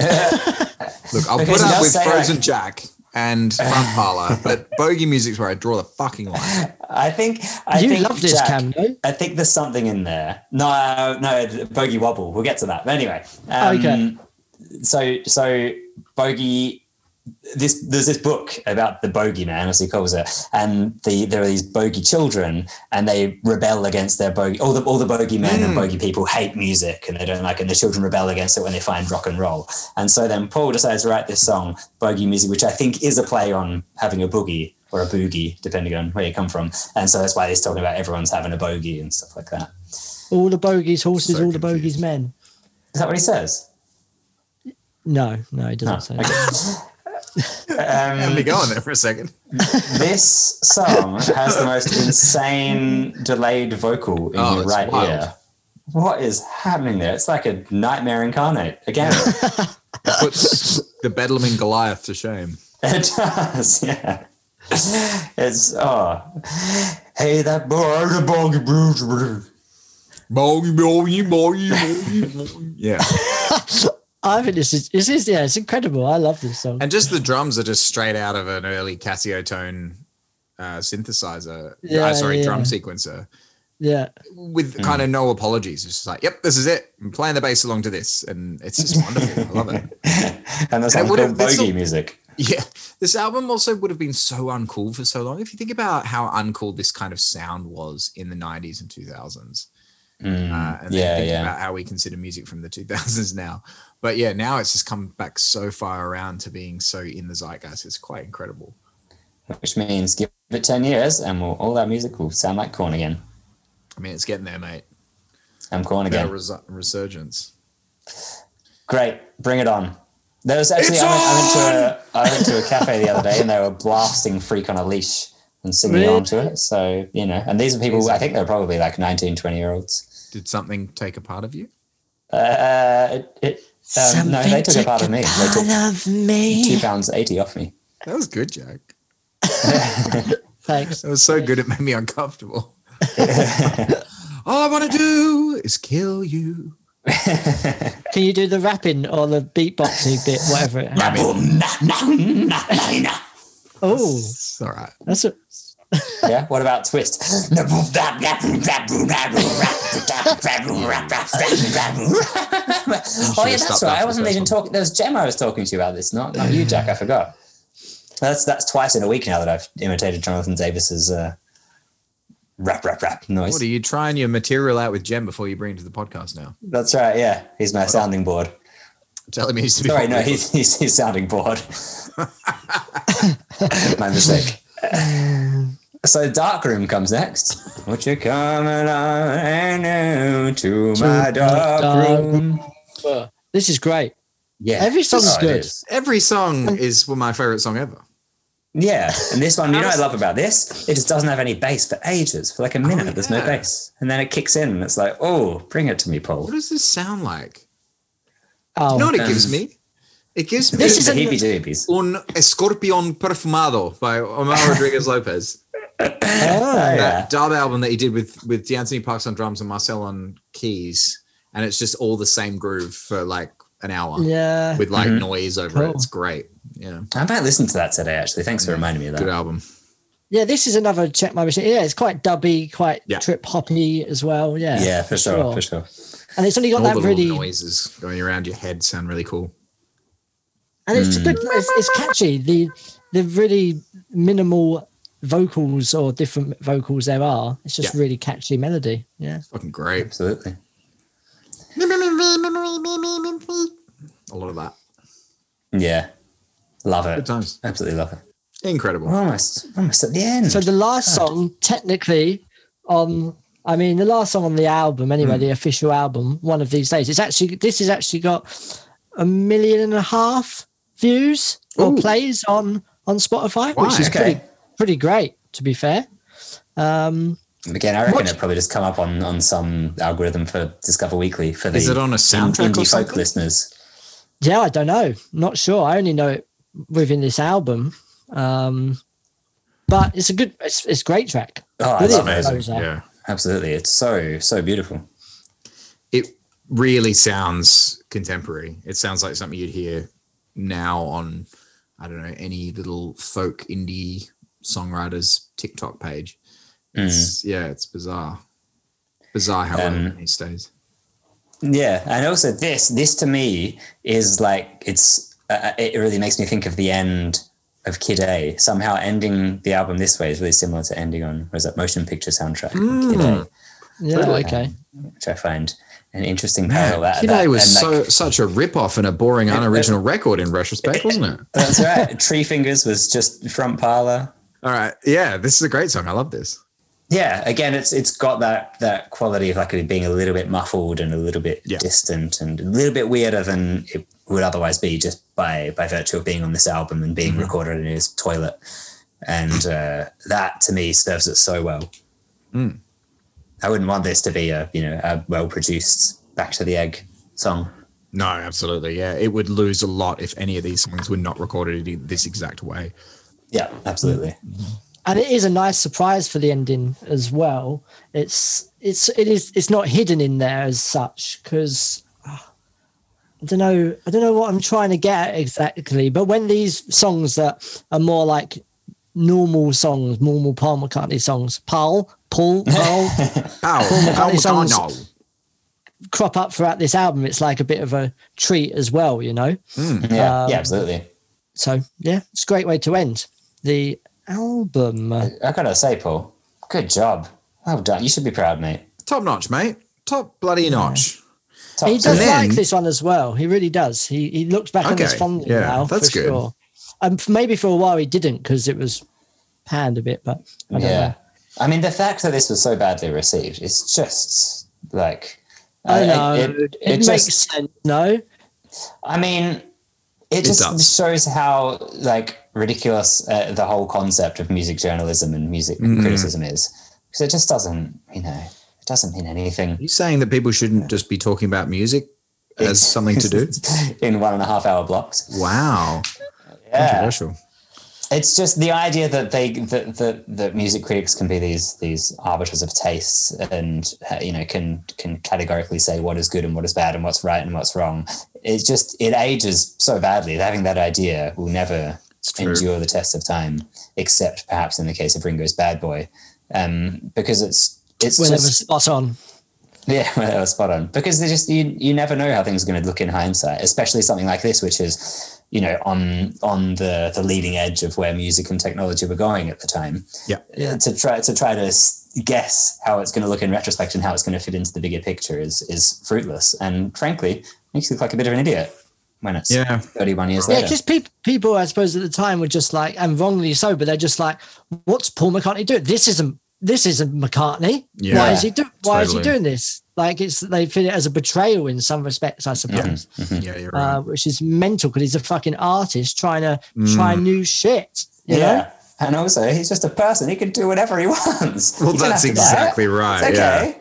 Look, I'll Because put he up with say, like- Frozen Jack and Front Parlor, but bogey music's where I draw the fucking line. I think I you think love this, Jack, Cam. No? I think there's something in there. No, no, bogey wobble. We'll get to that. But anyway, um, Okay. So, so bogey. This there's this book about the bogeyman, as he calls it, and the there are these bogey children, and they rebel against their bogey. All the all the bogeymen and hmm. bogey people hate music, and they don't like, it, and the children rebel against it when they find rock and roll. And so then Paul decides to write this song, bogey music, which I think is a play on having a boogie or a boogie, depending on where you come from. And so that's why he's talking about everyone's having a bogey and stuff like that. All the bogeys, horses, So all the bogeys, men. Is that what he says? No, no, he doesn't No, say. okay. that. Had me Um, going there for a second. this song has the most insane delayed vocal in Oh, your right wild. ear. What is happening there? It's like a nightmare incarnate. Again, it Puts the Bedlam in Goliath to shame. it does. Yeah. It's oh, hey that boy, bogey blues. Boy, boy, boy, boy. Yeah. I think this is this is yeah, it's incredible. I love this song. And just the drums are just straight out of an early Casiotone uh, synthesizer. Yeah, uh, sorry, yeah. drum sequencer Yeah. with kind of no apologies. It's just like, yep, this is it. I'm playing the bass along to this, and it's just wonderful. I love it. and there's And like it would've- bogey a- music. Yeah, this album also would have been so uncool for so long. If you think about how uncool this kind of sound was in the 90s and 2000s, Mm, uh, and yeah, think yeah. about how we consider music from the 2000s now. But yeah, now it's just come back so far around to being so in the zeitgeist. It's quite incredible. Which means give it ten years, and we'll, all that music will sound like corn again. I mean, it's getting there, mate. I'm corn again. res- resurgence. Great, bring it on. There was actually I went, I went to a I went to a cafe the other day and they were blasting "Freak on a Leash" and singing Really? along to it. So you know, and these are people I think they're probably like 19, 20 year olds. Did something take a part of you? Uh, it, it, um, no, they took a part of me. They took of me. two pounds eighty off me. That was good, Jack. Thanks. That was so good it made me uncomfortable. All I want to do is kill you. Can you do the rapping or the beatboxing bit, whatever it Oh, it's all right. that's a yeah. What about twist? oh yeah, that's right. I wasn't even talking. There was Jem I was talking to you about this, not not you, Jack. I forgot. That's that's twice in a week now that I've imitated Jonathan Davis's uh, rap rap rap noise. What are you trying your material out with Jem before you bring it to the podcast now? That's right. Yeah, he's my sounding board. Tell him he used to be. Sorry, no, he's he's, he's sounding board. my mistake. So Darkroom comes next. Would you come along to my my dark dark room? this is great. Yeah, Every song's Oh, it good. is. Every song is my favorite song ever. Yeah, and this one, you know, what I love about this. It just doesn't have any bass for ages, for like a minute. There's no yeah. bass, and then it kicks in, and it's like, oh, bring it to me, Paul. What does this sound like? Oh, You know what it Um, gives me? It gives me This This is is the a- heebie doobies. Un Escorpion Perfumado by Omar Rodriguez Lopez. Oh, yeah. That dub album that he did with with Deantoni Parks on drums and Marcel on keys, and it's just all the same groove for like an hour yeah. with like Mhm. noise over it. It's great. Yeah, I might listen to that today. Actually, thanks for reminding me of that. good album. Yeah, this is another check my machine. Yeah, it's quite dubby, quite Yeah. trip hoppy as well. Yeah, Yeah, for sure, for sure. And it's only got All that the really, noises going around your head sound really cool. and it's Mm. good. It's, it's catchy. The the really minimal vocals or different vocals there are. It's just Yeah. really catchy melody. Yeah. It's Fucking great. Absolutely. A lot of that. Yeah, love it. Good it. times. Absolutely love it. Incredible. We're almost, almost at the end. So the last song, technically, on I mean the last song on the album, anyway, Hmm. the official album, one of these days. It's actually this has actually got a million and a half views or Ooh. plays on on Spotify, which is Why? pretty Okay. Pretty great to be fair. Um, Again, I reckon it probably just come up on on some algorithm for Discover Weekly for the Is it on a soundtrack or indie folk listeners. yeah, I don't know, not sure. I only know it within this album. Um, but it's a good, it's, it's a great track. Oh, it's Brilliant amazing. Yeah. Absolutely, it's so so beautiful. It really sounds contemporary. It sounds like something you'd hear now on, I don't know, any little folk indie songwriters TikTok page. Mm. Yeah, it's bizarre. Bizarre how Um, relevant these days. Yeah, and also this this to me is like it's uh, it really makes me think of the end of Kid A. Somehow ending the album this way is really similar to ending on was that motion picture soundtrack of Kid A, Yeah, Totally. okay. which I find an interesting parallel. That, Kid that- A was so like, such a rip off and a boring, unoriginal record in retrospect, wasn't it? that's right. Treefingers was just front parlor. All right. Yeah, this is a great song. I love this. yeah, again, it's it's got that that quality of like it being a little bit muffled and a little bit Yeah. distant and a little bit weirder than it would otherwise be just by by virtue of being on this album and being recorded in his toilet. And uh, that to me serves it so well. I wouldn't want this to be a you know a well produced back to the egg song. No, absolutely. Yeah, it would lose a lot if any of these songs were not recorded in this exact way. Yeah, absolutely. and it is a nice surprise for the ending as well. It's it's it is it's not hidden in there as such because I don't know I don't know what I'm trying to get at exactly. But when these songs that are more like normal songs, normal Paul McCartney songs, Paul, Paul, Paul Ow, McCartney songs- McCartney. crop up throughout this album, it's like a bit of a treat as well, you know. Yeah, Um, yeah, absolutely. So yeah, it's a great way to end the album. I gotta say, Paul, good job. Well done. You should be proud, mate. Top notch, mate. Top bloody notch. Top He does then- like this one as well. He really does. He he looks back on this fondly yeah, now. that's for good. Sure. Um, maybe for a while he didn't because it was panned a bit, but I don't Yeah. know. I mean, the fact that this was so badly received, it's just like. I know. It, It, it, it makes just, sense. No, I mean, it just does. shows how like ridiculous uh, the whole concept of music journalism and music Mm. criticism is. Because it just doesn't, you know, it doesn't mean anything. Are you saying that people shouldn't just be talking about music as something to do? in one and a half hour blocks. Wow. Yeah. Controversial. It's just the idea that they that, that that music critics can be these these arbiters of tastes and uh, you know can can categorically say what is good and what is bad and what's right and what's wrong it's just it ages so badly having that idea will never endure the test of time except perhaps in the case of ringo's bad boy um because it's it's whenever just spot on. yeah, well, that was spot on. Because they just you you never know how things are going to look in hindsight, especially something like this, which is you know on on the the leading edge of where music and technology were going at the time. Yeah. To try to try to guess how it's going to look in retrospect and how it's going to fit into the bigger picture is is fruitless, and frankly makes you look like a bit of an idiot when it's Yeah. thirty one years Yeah, later. just people, people, I suppose at the time were just like, and wrongly so, but they're just like, what's Paul McCartney doing? This isn't, this isn't McCartney. Yeah, Why is he doing? Why is he doing this? Like it's they feel it as a betrayal in some respects, I suppose. Yeah, you're right. Uh, which is mental because he's a fucking artist trying to try Mm. new shit. You yeah. know? And also, he's just a person. He can do whatever he wants. well, You that's have to buy it. exactly right. It's Yeah. okay.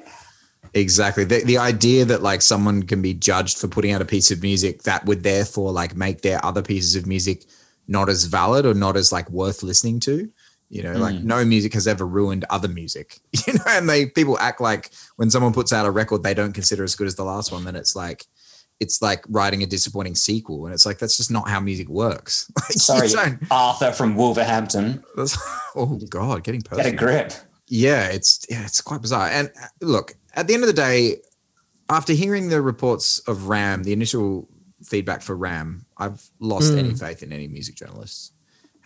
Exactly. The, the idea that like someone can be judged for putting out a piece of music that would therefore like make their other pieces of music not as valid or not as like worth listening to. You know, like no music has ever ruined other music. You know, and they people act like when someone puts out a record they don't consider as good as the last one, then it's like it's like writing a disappointing sequel. And it's like that's just not how music works. Like, Sorry, Arthur from Wolverhampton. oh god, getting personal. Get a grip. yeah it's yeah it's quite bizarre and uh, look at the end of the day after hearing the reports of ram the initial feedback for ram i've lost any faith in any music journalists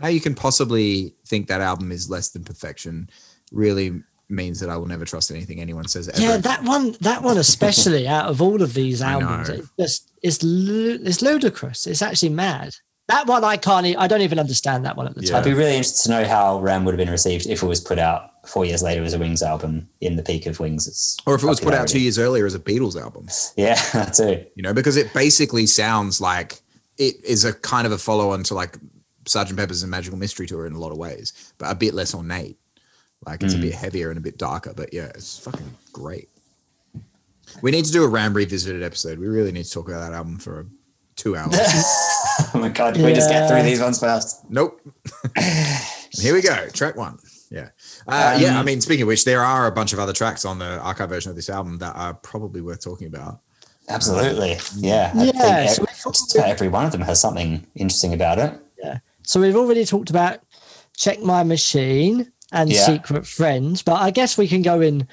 how you can possibly think that album is less than perfection really means that i will never trust anything anyone says ever Yeah, that one, that one especially out of all of these albums, it's just it's lu- it's ludicrous. It's actually mad. That one I can't. I don't even understand that one at the Yeah. I'd be really interested to know how Ram would have been received if it was put out four years later as a Wings album in the peak of Wings. or if it was put out two years earlier as a beatles album Yeah, that too. you know because it basically sounds like it is a kind of a follow-on to like sergeant pepper's a magical mystery tour in a lot of ways but a bit less ornate. Like it's a bit heavier and a bit darker but yeah it's fucking great. We need to do a ram revisited episode. We really need to talk about that album for two hours. Oh my god, can we just get through these ones first? nope. Here we go track one. Yeah. Uh, yeah i mean speaking of which there are a bunch of other tracks on the archive version of this album that are probably worth talking about. Absolutely. Yeah. I Yeah, think so ev- we thought just about every one of them has something interesting about it. So we've already talked about check my machine and Yeah. secret friends, but I guess we can go in.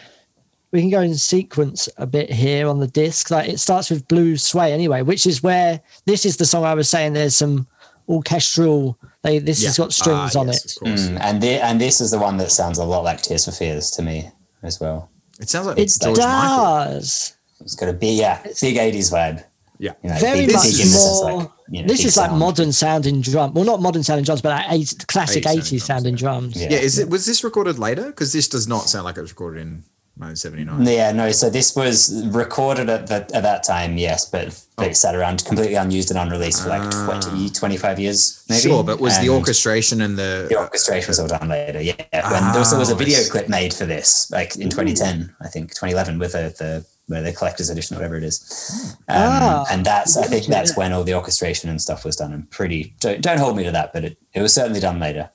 We can go in sequence a bit here on the disc. Like it starts with Blue Sway anyway, which is where this is the song I was saying. There's some orchestral. They this has got strings Ah, on yes, it. of course. Mm, and the, and this is the one that sounds a lot like Tears for Fears to me as well. it sounds like It george michael does. It's got a big, yeah, big 80s vibe. Yeah. You know, Very much big in the sense more. like, you know, this big is like sound. modern sounding drum. Well, not modern sounding drums, but like eight, classic 80s 80s sounding sounding drums, drums. Yeah. Yeah, is it was this recorded later? Because this does not sound like it was recorded in 1979. Yeah, no. So this was recorded at, the, at that time, yes, but, but it sat around completely unused and unreleased for like Ah. 20, 25 years, maybe. Sure, but was the orchestration and the The orchestration was all done later, yeah. When there, was, there was a Oh, video clip made for this, like in 2010, I think, 2011, with the, the where the collector's edition whatever it is. Um, Ah, and that's, I think that's when all the orchestration and stuff was done. And pretty, don't, don't hold me to that, but it, it was certainly done later.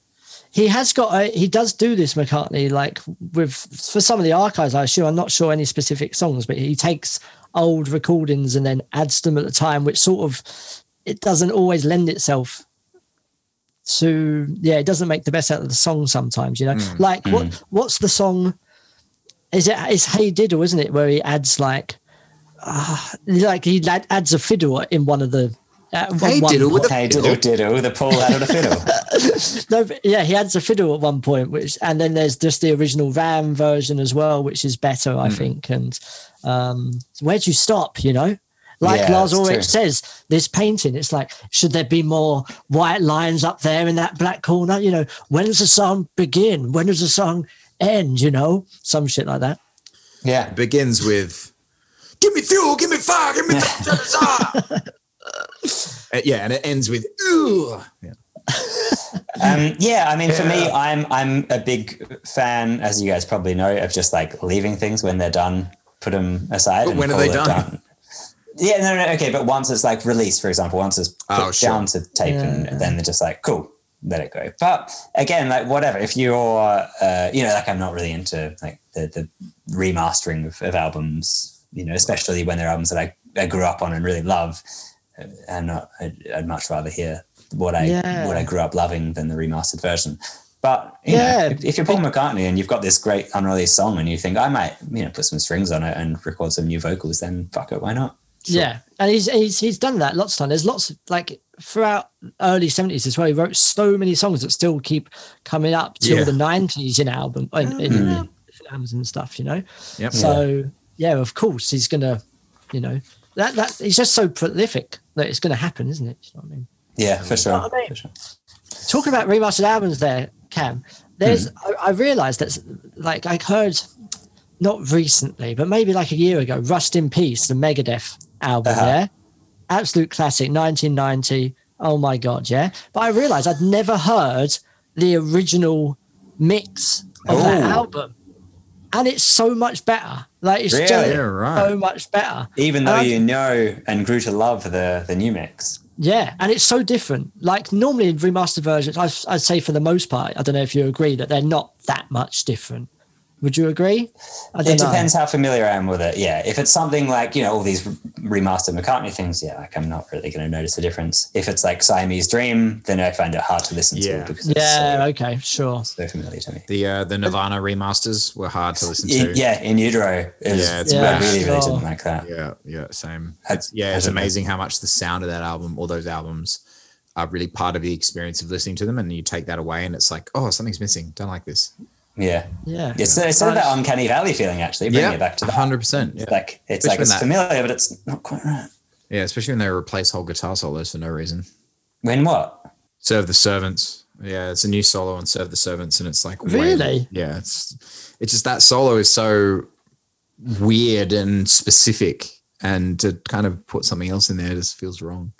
He has got a, he does do this McCartney like with for some of the archives I assume I'm not sure any specific songs but he takes old recordings and then adds them at the time which sort of it doesn't always lend itself to yeah it doesn't make the best out of the song sometimes you know like what what's the song is it it's Hey Diddle isn't it where he adds like uh, like he adds a fiddle in one of the uh, Hey one Diddle with point. a Hey, diddle, diddle, the Paul out of the fiddle. No, yeah, he adds a fiddle at one point, which and then there's just the original Ram version as well, which is better, Hmm. I think. And um, where'd you stop? You know, like Yeah, Lars that's Ulrich says, this painting, it's like, should there be more white lines up there in that black corner? You know, when does the song begin? When does the song end? You know, some shit like that. Yeah. begins with "Give me fuel, give me fire, give me." uh, yeah, and it ends with "Ooh." Yeah. Um, yeah, I mean, for me, I'm I'm a big fan, as you guys probably know, of just like leaving things when they're done, put them aside. But when are they it done? Yeah, no, no, okay, but once it's like released, for example, once it's put Oh, sure. down to tape, and then they're just like, cool, let it go. But again, like whatever, if you're, uh, you know, like I'm not really into like the the remastering of, of albums, you know, especially when they're albums that I, I grew up on and really love. Uh, And not, I'd, I'd much rather hear what I Yeah. what I grew up loving than the remastered version. But you Yeah. know, if, if you're Paul McCartney and you've got this great unreleased song and you think I might, you know, put some strings on it and record some new vocals, then fuck it, why not? Yeah, and he's he's he's done that lots of times. There's lots of like throughout early seventies as well. He wrote so many songs that still keep coming up till Yeah. the nineties in album in, in, in albums and stuff. You know, Yep. so yeah. of course he's gonna, you know, that that he's just so prolific that it's gonna happen, isn't it? You know what I mean? Yeah, for sure. what I mean? For sure. talking about remastered albums there cam there's Hmm. I, I realized that like i heard not recently but maybe like a year ago rust in peace the megadeth album Uh-huh. yeah absolute classic 1990 oh my god yeah but i realized i'd never heard the original mix of that Oh. album and it's so much better like it's Really? just Yeah, right. so much better Even though And I- you know and grew to love the the new mix. Yeah, and it's so different. Like normally in remastered versions, I, I'd say for the most part, I don't know if you agree that they're not that much different. Would you agree? I It depends how familiar I am with it. Yeah, if it's something like you know all these remastered McCartney things, yeah, like I'm not really going to notice a difference. If it's like Siamese Dream, then I find it hard to listen Yeah. to because it's Yeah. so, Okay. Sure. so familiar to me. The uh, the Nirvana remasters were hard to listen to. In, yeah, in utero, it was, Yeah, it's I bad. really, really didn't like that. yeah, yeah, same. It's, yeah, it's amazing how much the sound of that album, all those albums, are really part of the experience of listening to them. And you take that away, and it's like, oh, something's missing. Don't like this. Yeah, Yeah. it's, it's sort of that uncanny valley feeling. Actually, bringing it back to that. hundred percent. Yeah, It's like it's Especially like it's that- familiar, but it's not quite right. yeah, especially when they replace whole guitar solos for no reason. When what? Serve the Servants. Yeah, it's a new solo on Serve the Servants, and it's like way- Really? yeah, it's it's just that solo is so weird and specific, and to kind of put something else in there just feels wrong.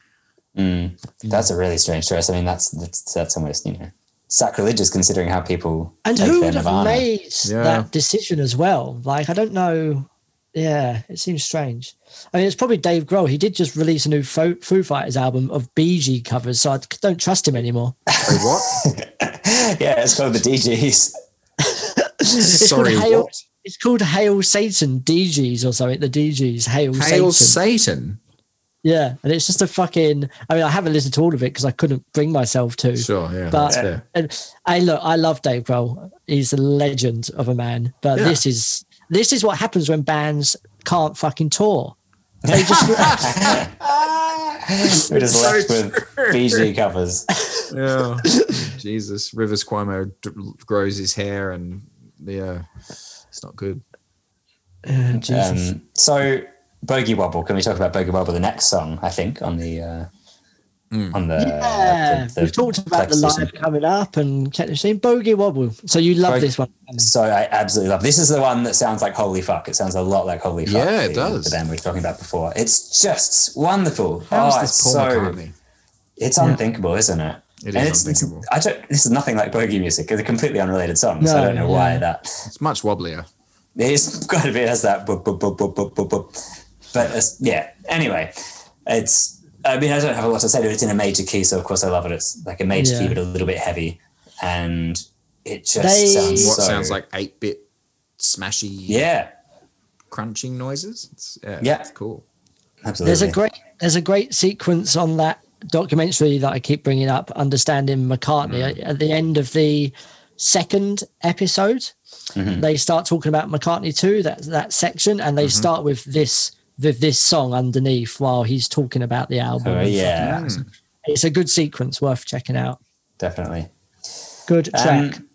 Mm, that's a really strange choice. I mean, that's that's that's almost you know sacrilegious considering how people And take who their would have Nirvana. made Yeah. that decision as well? Like, I don't know. Yeah, it seems strange. I mean, it's probably Dave Grohl. He did just release a new Foo, Foo Fighters album of Bee Gee covers, so I don't trust him anymore. Wait, what? yeah, it's called the Dee Gees. It's Sorry, called Hail, what? It's called Hail Satan Dee Gees or something. The Dee Gees Hail, Hail Satan. Satan. Yeah, and it's just a fucking. I mean, I haven't listened to all of it because I couldn't bring myself to. Sure, yeah, But that's fair. and I look, I love Dave Grohl. He's a legend of a man. But Yeah. this is this is what happens when bands can't fucking tour. They just We're just so left with Bee Gee covers. Yeah, Jesus. Rivers Cuomo d- grows his hair, and yeah, it's not good. Uh, Jesus. Um, so Bogey Wobble. Can we talk about Bogey Wobble, the next song? I think on the uh, Mm. on the, yeah, the- the we've talked about the live coming up and kept saying bogey wobble. So you love Bog- this one. So I absolutely love. This is the one that sounds like holy fuck. It sounds a lot like holy fuck. Yeah, it the- does. The band we were talking about before. It's just wonderful. How is oh, it's so McCartney? it's unthinkable, isn't it? It And is it's, it's- unthinkable. I don't. This is nothing like bogey music. It's a completely unrelated song. so I don't know why that. It's much wobblier. It's got to be it has that. Boop, boop, boop, But it's, yeah. Anyway, it's. I mean, I don't have a lot to say, but it's in a major key, so of course I love it. It's like a major Yeah. key, but a little bit heavy, and it just They- sounds What so, sounds like eight bit smashy yeah, crunching noises. It's, yeah, Yeah. it's cool. absolutely. There's a great there's a great sequence on that documentary that I keep bringing up, understanding McCartney. Mm. At the end of the second episode, Mm-hmm. they start talking about McCartney too. That that section, and Mm-hmm. they start with this with this song underneath while he's talking about the album. Oh, yeah. like it's a good sequence, worth checking out. definitely. Good track. Um,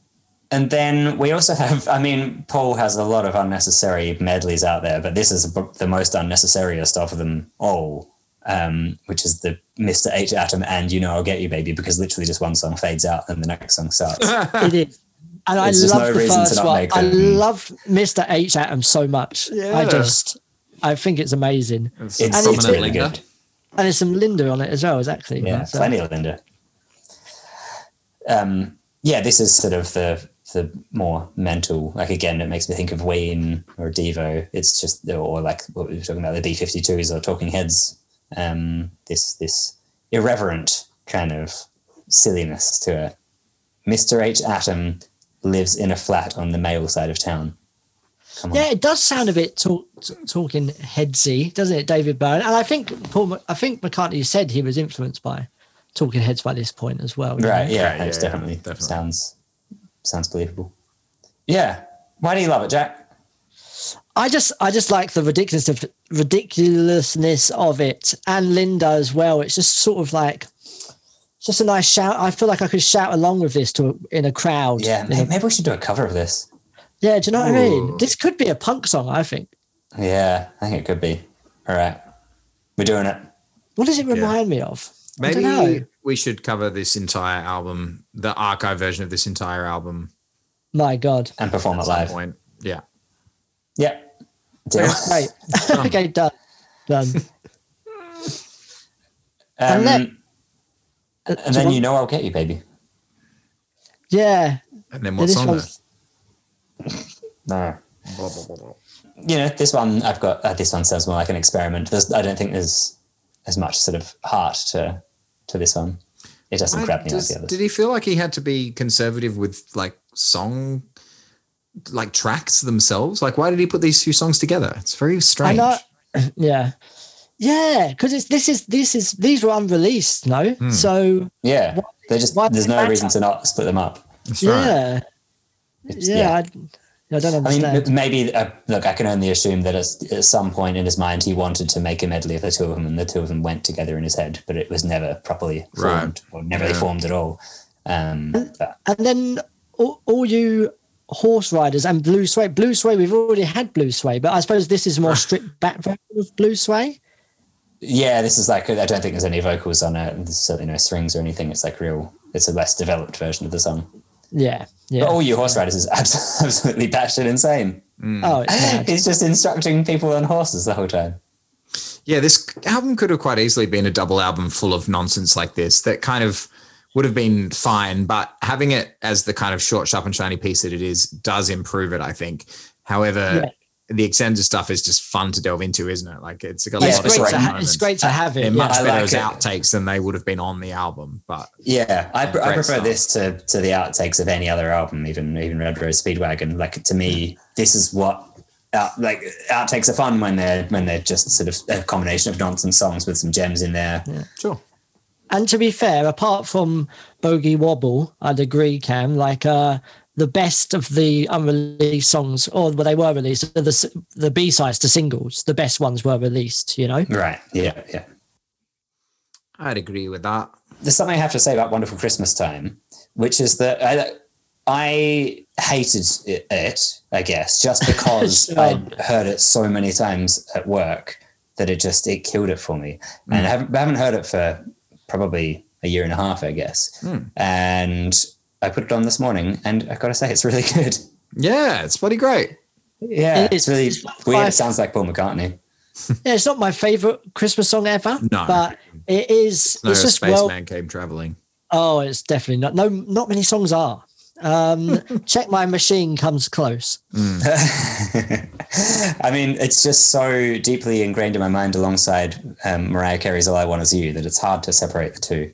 and then we also have, I mean, Paul has a lot of unnecessary medleys out there, but this is the most unnecessariest of them all, um, which is the Mr. H Atom and You Know I'll Get You Baby, because literally just one song fades out and the next song starts. it is. And I It's just love no the first one. I love Mr. H Atom so much. I Yeah. just, I think it's amazing. It's And it's really Linda. good. And there's some Linda on it as well, exactly. Yeah, So- plenty of Linda. Um, yeah, this is sort of the the more mental. Like again, it makes me think of Wayne or Devo. It's just or like what we were talking about the B 52s or Talking Heads. Um, this this irreverent kind of silliness to it. Mr. H Atom lives in a flat on the male side of town. Come on. Yeah, it does sound a bit talk, talking headsy, doesn't it, David Byrne? And I think Paul, I think McCartney said he was influenced by Talking Heads by this point as well. Right, know? yeah, Yeah, it's yeah, definitely, definitely. sounds sounds believable. Yeah. Why do you love it, Jack? I just, I just like the ridiculous of ridiculousness of it, and Linda as well. It's just sort of like, just a nice shout. I feel like I could shout along with this to in a crowd. Yeah, in a- maybe, maybe we should do a cover of this. Yeah. Do you know what I mean? This could be a punk song. I think. Yeah, I think it could be. All right. We're doing it. What does it remind me of? I don't know. Maybe we should cover this entire album, the archive version of this entire album My God. And perform at it live. point. Yeah. Yeah. Deal. Great. okay, done. Done. Um, And then- and do you then want- you know I'll get you, baby. Yeah. And then yeah, what's this on there? One's- No. Blah, blah, blah, blah. You know, this one I've got. Uh, this one sounds more like an experiment. There's, I don't think there's as much sort of heart to to this one. It doesn't Why grab me like the others. Did he feel like he had to be conservative with like song, like tracks themselves? Like, why did he put these two songs together? It's very I strange. know. Yeah. Yeah, because it's this is this is these were unreleased, no? Hmm. So yeah, Why- they just there's no matter? reason to not split them up. That's right. Yeah, yeah, I, I don't understand. I mean, maybe uh, look. I can only assume that at, at some point in his mind, he wanted to make a medley of the two of them, and the two of them went together in his head, but it was never properly Right. formed or never really Yeah. formed at all. Um, but and then all, all you horse riders and blue sway, blue sway, we've already had blue sway, but I suppose this is more stripped back version of blue sway. yeah, this is like I don't think there's any vocals on it. and There's certainly no strings or anything. It's like real. It's a less developed version of the song. Yeah, yeah. But all you horse riders is abs- absolutely batshit insane. Mm. oh, it's mad. He's just instructing people on horses the whole time. Yeah, this album could have quite easily been a double album full of nonsense like this that kind of would have been fine, but having it as the kind of short, sharp, and shiny piece that it is does improve it, I think. However, Yeah. The extended stuff is just fun to delve into, isn't it? Like it's got a Yeah, lot it's of great. great To ha- it's great to have it. They're much I better like as it. outtakes than they would have been on the album, but Yeah, I, pr- I prefer stuff. this to to the outtakes of any other album, even even Red Rose Speedwagon. Like to me, this is what out, like outtakes are fun when they're when they're just sort of a combination of nonsense songs with some gems in there. sure. And to be fair, apart from Bogey Wobble, I'd agree, Cam. Like uh, the best of the unreleased songs, or well, they were released, the the B sides to singles, the best ones were released. You know, Right? Yeah, yeah. I'd agree with that. There's something I have to say about Wonderful Christmas Time, which is that I I hated it, it I guess, just because Sure. I'd heard it so many times at work that it just it killed it for me. And hmm. I haven't, I haven't heard it for probably a year and a half, I guess. Hmm. And I put it on this morning, and I've got to say, it's really good. Yeah, it's bloody great. Yeah, It it's really It's weird. five- It sounds like Paul McCartney. Yeah, it's not my favorite Christmas song ever, No. but it is. No, it's a just well. spaceman came traveling. Oh, it's definitely not. No, not many songs are. Um, Check My Machine comes close. I mean, it's just so deeply ingrained in my mind alongside um, Mariah Carey's All I Want Is You that it's hard to separate the two.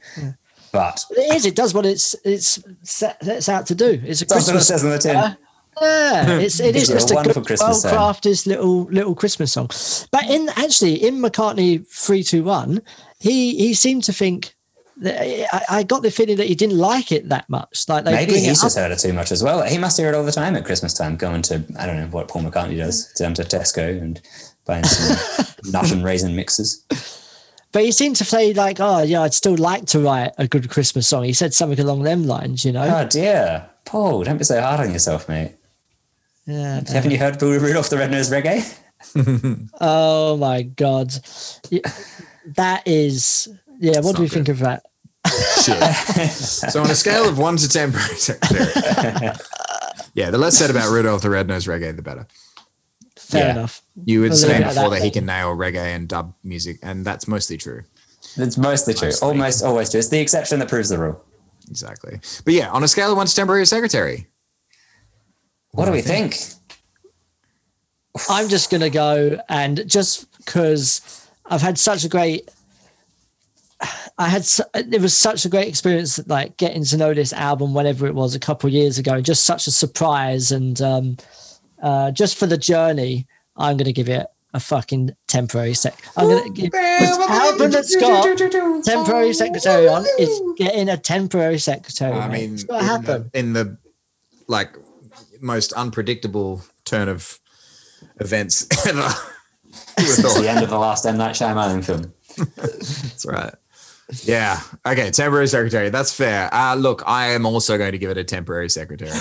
But It is. It does what it's it's set, sets out to do. It's a that's Christmas. says on the tin. Uh, Yeah, it's it is just a wonderful good, Christmas song. well crafted little little Christmas song. But in actually in McCartney three two one, he he seemed to think. That, I, I got the feeling that he didn't like it that much. Like Maybe he's just heard it too much as well. He must hear it all the time at Christmas time, going to, I don't know what Paul McCartney does, down to Tesco and buying some nut and raisin mixes. But he seemed to say like, "Oh, yeah, I'd still like to write a good Christmas song." He said something along them lines, you know. Oh dear. Paul, don't be so hard on yourself, mate. yeah. Haven't you heard Rudolph the Red-Nosed Reggae? Oh my god, Yeah, that is. Yeah, what do we not think of that? Shit. so on a scale of one to ten yeah, the less said about Rudolph the Red-Nosed Reggae, the better. Fair Yeah. enough. You were I'll say leave it at before that that he can nail reggae and dub music, and that's mostly true. It's mostly true. Mostly. Almost always true. It's the exception that proves the rule. Exactly. But yeah, on a scale of one to temporary secretary. What do we think? I'm just gonna go and just because I've had such a great, I had it was such a great experience like getting to know this album whenever it was a couple of years ago. Just such a surprise and um, uh, just for the journey, I'm gonna give it a fucking temporary sec. I'm gonna give the album that's temporary secretary on is getting a temporary secretary. I mate. mean, it's gotta in happen. The, in the like most unpredictable turn of events ever. It's the end of the last M. Night Shyamalan film. That's right. Yeah. Okay. Temporary secretary. That's fair. Uh, look, I am also going to give it a temporary secretary.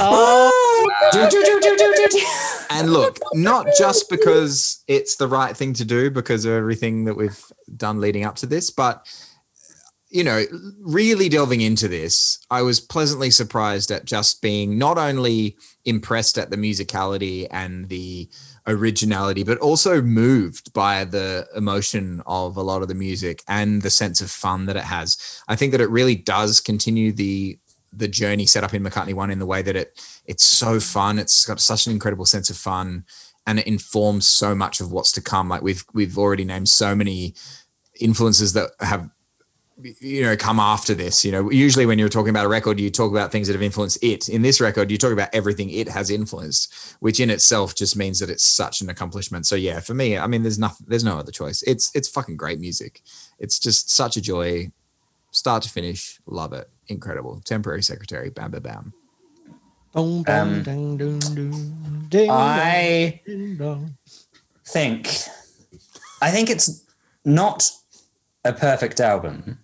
And look, not just because it's the right thing to do because of everything that we've done leading up to this, but you know, really delving into this, I was pleasantly surprised at just being not only impressed at the musicality and the originality, but also moved by the emotion of a lot of the music and the sense of fun that it has. I think that it really does continue the the journey set up in McCartney One in the way that it it's so fun. It's got such an incredible sense of fun, and it informs so much of what's to come. Like we've we've already named so many influences that have you know come after this you know usually when you're talking about a record you talk about things that have influenced it. In this record you talk about everything it has influenced which in itself just means that it's such an accomplishment. So yeah for me i mean there's nothing there's no other choice. It's it's fucking great music. It's just such a joy. Start to finish love it. Incredible. Temporary secretary bam bam bam. Boom, boom, Um, ding, ding, ding, ding, I ding, think I think it's not a perfect album,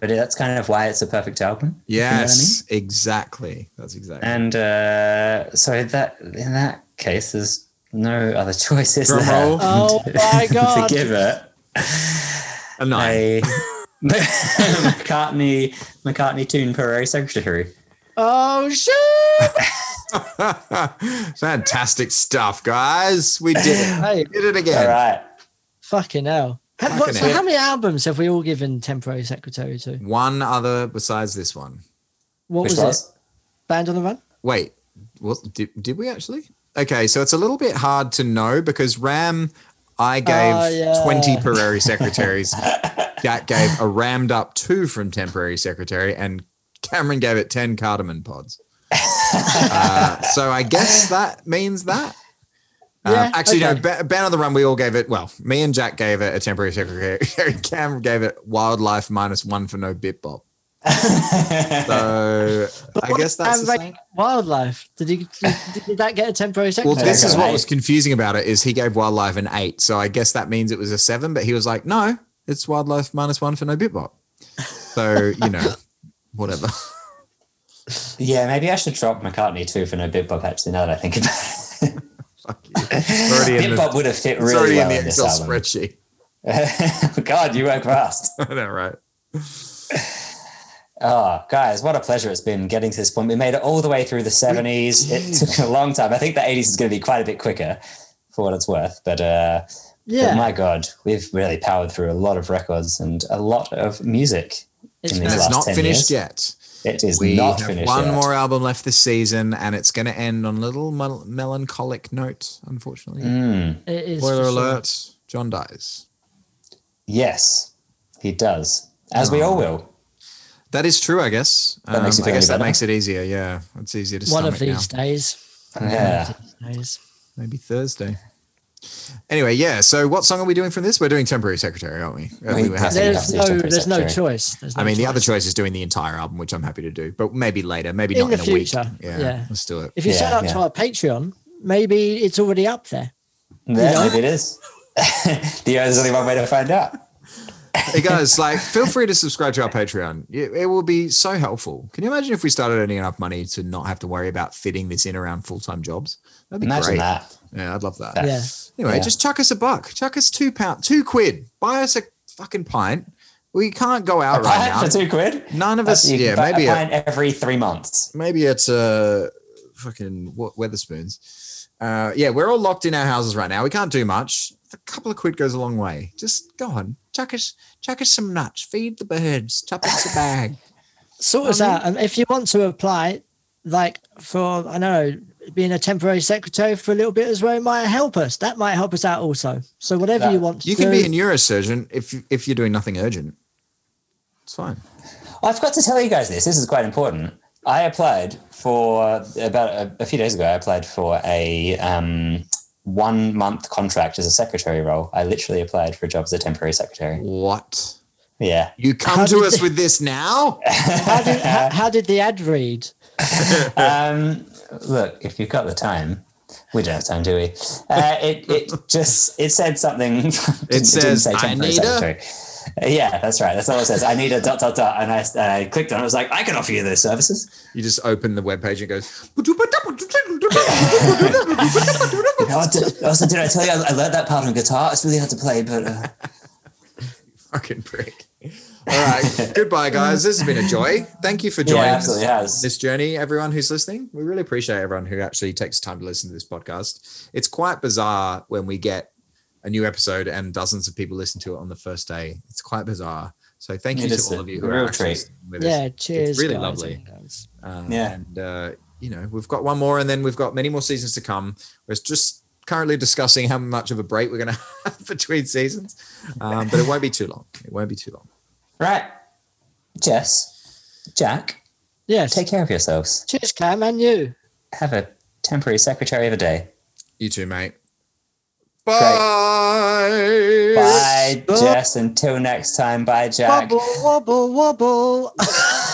but that's kind of why it's a perfect album. if you know I yes exactly that's exactly? And uh, so that in that case, there's no other choices Drum there roll. Oh my god! to give it a nine a McCartney McCartney tune per secretary. Oh shit! fantastic stuff guys we did it Hey, did it again All right. fucking hell! Ha- Fucking what- so how many albums have we all given temporary secretary to? one other besides this one What Which was, was? it? Band on the Run. Wait, what did, did we actually? Okay, so it's a little bit hard to know because Ram, I gave Oh, yeah. 20 temporary secretaries. Jack gave a rammed up two from temporary secretary, and Cameron gave it 10 cardamom pods. uh, so I guess that means that. Um, actually, okay. no, ba- Band on the Run, we all gave it, well, me and Jack gave it a temporary secretary. Cam gave it wildlife minus one for no Bip Bop. So I guess that's And the rate same. wildlife. Did, he, did, did that get a temporary secretary? Well, this is what was confusing about it is he gave wildlife an eight, so I guess that means it was a seven. But he was like, "No, it's wildlife minus one for no Bip Bop." So you know, whatever. Yeah, maybe I should drop McCartney too for no Bip Bop. Actually, now that I think about it, Fuck you. It's already in Bip the, Bop would have fit it's really already well in the in this Excel album. spreadsheet. God, you work fast. I know, right? Oh, guys, what a pleasure it's been getting to this point. We made it all the way through the 70s. It took a long time. I think the 80s is going to be quite a bit quicker for what it's worth. But, uh, Yeah. but my God, we've really powered through a lot of records and a lot of music It's in these It's last not 10 finished years. yet. It is We not have finished one yet. more album left this season, and it's going to end on a little mel- melancholic note. Unfortunately, Mm, it is spoiler for sure. alert: John dies. yes, he does. As we all will. That is true, I guess. That makes Um, it I guess that better? makes it easier. Yeah, it's easier to One of these now. days. Yeah. Days. Maybe Thursday. Anyway, yeah. So, what song are we doing from this? We're doing "Temporary Secretary," aren't we? Uh, We we have to. have There's no, there's no choice. There's no I mean, the other choice is doing the entire album, which I'm happy to do, but maybe later, maybe In not the in a future, week. Yeah, yeah. let's do it. If you sign Yeah, up to our Patreon, maybe it's already up there. Yeah, know? maybe it is. the, there's only one way to find out. Hey guys, like, feel free to subscribe to our Patreon. It, it will be so helpful. Can you imagine if we started earning enough money to not have to worry about fitting this in around full time jobs? That'd be Imagine great. that. Yeah, I'd love that. Yeah. Anyway, Yeah. just chuck us a buck. Chuck us two pound, two quid. Buy us a fucking pint. We can't go out A right pint now. for two quid? None of That's- us. you Yeah, maybe a a, pint every three months. maybe it's a fucking what Wetherspoons. Uh, yeah, we're all locked in our houses right now. We can't do much. A couple of quid goes a long way. Just go on, chuck us, chuck us some nuts. Feed the birds. Chuck us a bag. Sort us out. And if you want to apply, like for, I know, being a temporary secretary for a little bit as well, might help us. That might help us out also. So whatever That- you want to You do. can be a neurosurgeon if if you're doing nothing urgent. It's fine. I forgot to tell you guys this. This is quite important. I applied for about a, a few days ago. I applied for a um, one month contract as a secretary role. I literally applied for a job as a temporary secretary. What? Yeah. You come How to us they- with this now? how, did, how, how did the ad read? Um, look, if you've got the time, we don't have time, do we? Uh, it it just it said something. It, didn't says, say "I temporary need a-" secretary. Yeah, that's right. That's all it says. I need a dot dot dot, and I, and I clicked on. it. I was like, I can offer you those services. You just open the web page and it goes. Also, did I tell you I, learned that part on guitar? It's really hard to play, but uh, Fucking prick. All right. Goodbye, guys. This has been a joy. Thank you for yeah, joining absolutely us this journey, everyone who's listening. We really appreciate everyone who actually takes time to listen to this podcast. It's quite bizarre when we get a new episode and dozens of people listen to it on the first day. It's quite bizarre. So thank you It to all of you who are actually treat. listening us. Yeah, cheers. really guys lovely. and. Um, Yeah. And, uh, you know, we've got one more and then we've got many more seasons to come. We're just currently discussing how much of a break we're going to have between seasons. Um, but it won't be too long. It won't be too long. Right, Jess, Jack, Yes. take care of yourselves. Cheers, Cam, and you. Have a temporary secretary of a day. You too, mate. Bye. Bye, Stop. Jess. Until next time. Bye, Jack. Wobble, wobble, wobble.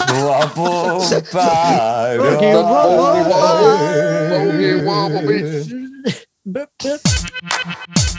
Wobble, bye. Boogie, wobble, Wobble, wobble, Boop, boop.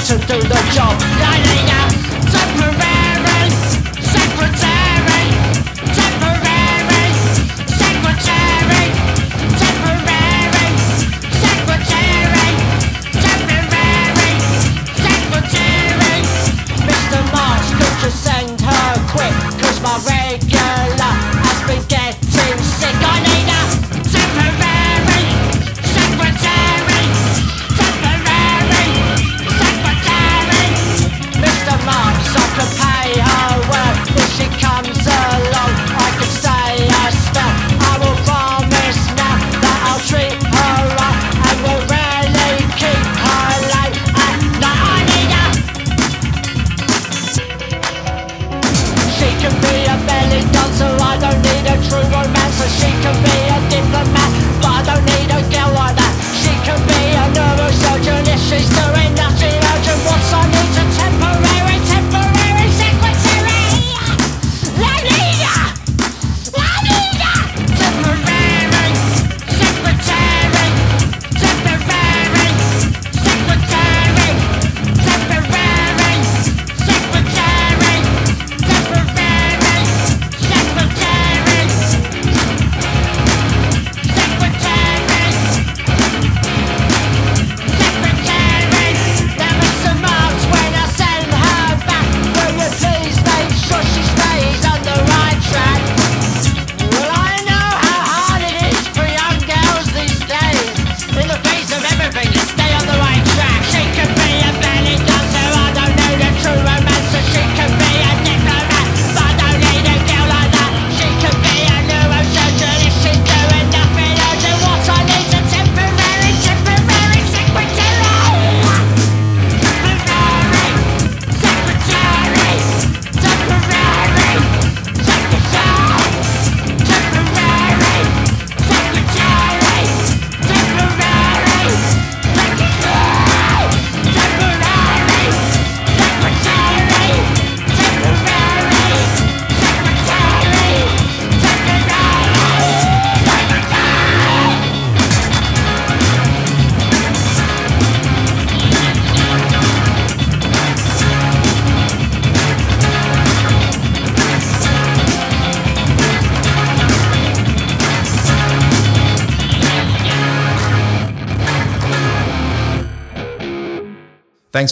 To do the job.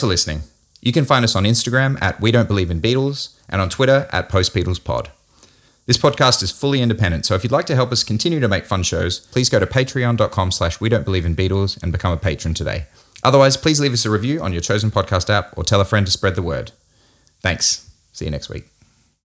Thanks for listening. You can find us on Instagram at We Don't Believe in Beatles and on Twitter at Post Beatles Pod. This podcast is fully independent, so if you'd like to help us continue to make fun shows, please go to patreon.com slash we don't believe in Beatles and become a patron today. Otherwise, please leave us a review on your chosen podcast app or tell a friend to spread the word. Thanks. See you next week.